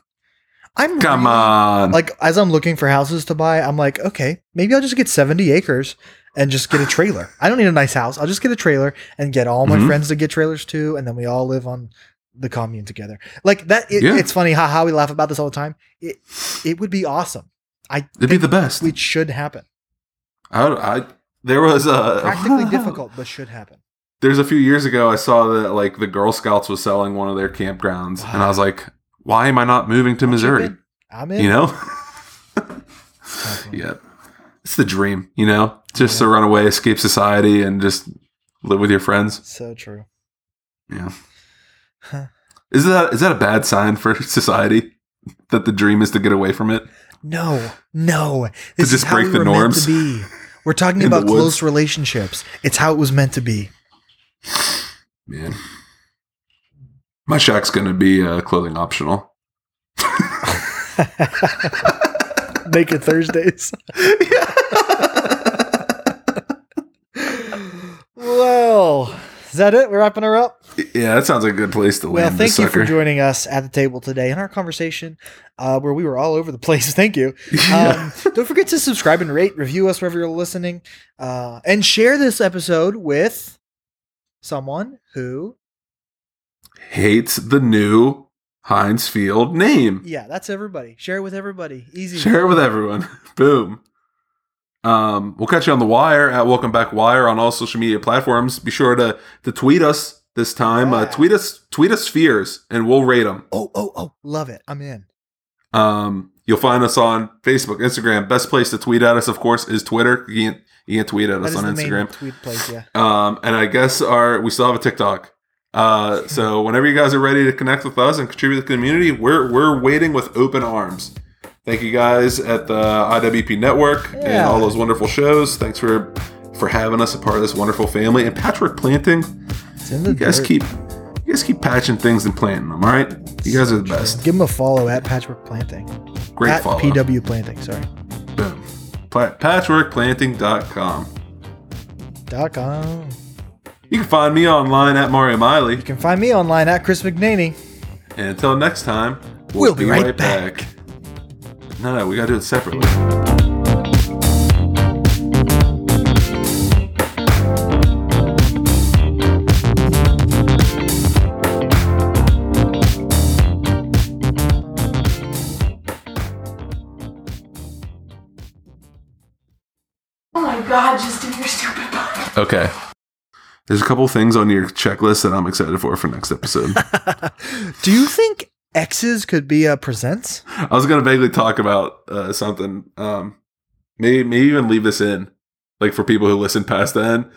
I'm come really- on. Like as I'm looking for houses to buy, I'm like, okay, maybe I'll just get 70 acres and just get a trailer. I don't need a nice house. I'll just get a trailer and get all my Mhm. friends to get trailers too, and then we all live on the commune together. Like that. It, Yeah. It's funny how, how we laugh about this all the time. It it would be awesome. I It'd be the best. It should happen. I, I there was a [laughs] Practically difficult, but should happen. There's a few years ago I saw that like the Girl Scouts was selling one of their campgrounds, and I was [sighs] like, why am I not moving to Missouri? I'm in. You know. Yeah. It's the dream, you know? Just to run away, escape society, and just live with your friends. So true. Yeah. Huh. Is that is that a bad sign for [laughs] society? That the dream is to get away from it? No, no. This just is how break we the were norms? meant to be. We're talking about close relationships. It's how it was meant to be. Man. My shack's gonna be uh, clothing optional. [laughs] Naked Thursdays. [laughs] well, is that it? We're wrapping her up. yeah, that sounds like a good place to Well, land thank you for joining us at the table today in our conversation uh, where we were all over the place. [laughs] Thank you. Um, don't forget to subscribe and rate, review us wherever you're listening, uh, and share this episode with someone who, Hates the new Heinz Field name. yeah, that's everybody. Share it with everybody. Easy. Share it with everyone. [laughs] Boom. Um, we'll catch you on the wire at Welcome Back Wire on all social media platforms. Be sure to to tweet us this time. Uh, tweet us, tweet us fears, and we'll rate them. Oh, oh, oh, love it. I'm in. Um, you'll find us on Facebook, Instagram. Best place to tweet at us, of course, is Twitter. You can, you can tweet at That us on Instagram. tweet place. Yeah. Um, and I guess our we still have a TikTok. Uh, so whenever you guys are ready to connect with us and contribute to the community, we're we're waiting with open arms. Thank you guys at the IWP Network and all those wonderful shows. Thanks for for having us a part of this wonderful family. And Patchwork Planting, you guys dirt. keep you guys keep patching things and planting them. All right, you guys are the best. Give him a follow at Patchwork Planting. Great at follow. PW Planting. Sorry. Boom. Pla- Patchworkplanting.com. Dot com. You can find me online at Mario Miley. You can find me online at Chris McNaney. And until next time, We'll be right back. No, no, we gotta do it separately. Oh my god, just do your stupid podcast. Okay. There's a couple things on your checklist that I'm excited for for next episode. [laughs] Do you think X's could be a presents? I was gonna vaguely talk about uh, something. Um, maybe maybe even leave this in, like for people who listen past then.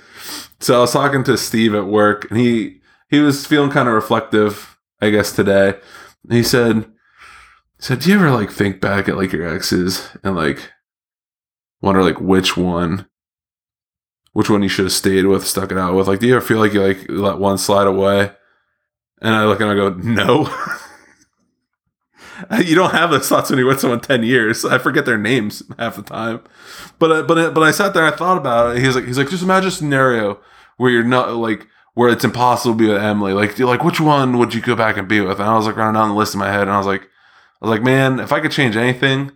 So I was talking to Steve at work, and he he was feeling kind of reflective, I guess today. And he said, he said, "Do you ever like think back at like your exes and like wonder like which one, which one you should have stayed with, stuck it out with? Like, do you ever feel like you like let one slide away?" And I look and I go, "No." [laughs] you don't have those thoughts when you're with someone 10 years i forget their names half the time but I, but I, but i sat there and i thought about it he's like he's like just imagine a scenario where you're not like where it's impossible to be with emily like you're like which one would you go back and be with and i was like running down the list in my head and i was like i was like man if i could change anything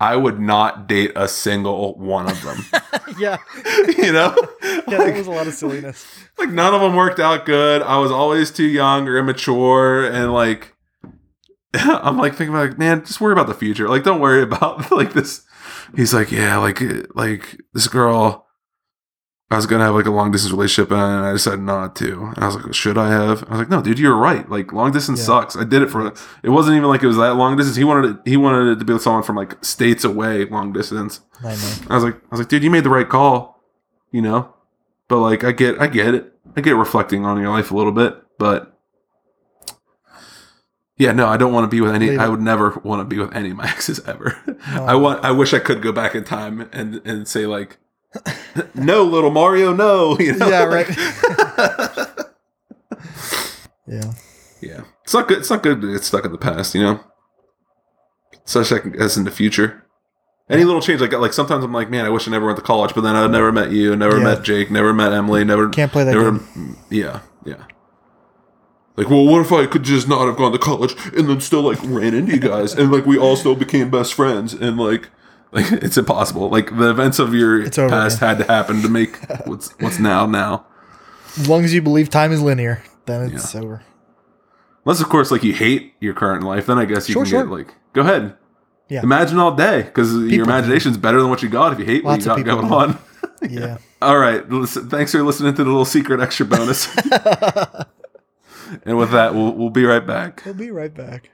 i would not date a single one of them [laughs] yeah. [laughs] you know Yeah, Like- that was a lot of silliness. like none of them worked out good. I was always too young or immature, and like [laughs] I'm like thinking about like, man, just worry about the future. Like, don't worry about like this. He's like, yeah, like like this girl. I was gonna have like a long distance relationship, and I decided not to. And I was like, should I have? I was like, no, dude, you're right. Like, long distance Yeah. sucks. I did it for. It wasn't even like it was that long distance. He wanted it. He wanted it to be with someone from like states away, long distance. I know. I was like, I was like, dude, you made the right call, you know. But like, I get, I get it. I get reflecting on your life a little bit, but yeah, no, I don't want to be with any. I would never want to be with any of my [laughs] exes ever. No. I want. I wish I could go back in time and and say like, no, little Mario, no. [laughs] You know? Yeah, Like- [laughs] Yeah. yeah, it's not good. It's not good to get stuck in the past, you know. Such as in the future. Any little change, like like sometimes I'm like, man, I wish I never went to college, but then I never met you, never Yeah. met Jake, never met Emily, never Can't play that never, game. yeah, yeah. Like, well, what if I could just not have gone to college and then still like ran into you guys and like we all still became best friends and like [laughs] like it's impossible. Like the events of your over, past had to happen to make [laughs] what's what's now now. As long as you believe time is linear, then it's over. Unless, of course, like you hate your current life, then I guess you Sure, can sure. get like, go ahead. Yeah. Imagine all day because your imagination's better than what you got if you hate Lots what you got going on. [laughs] Yeah. All right. Listen, thanks for listening to the little secret extra bonus. and with that, we'll, we'll be right back. we'll be right back.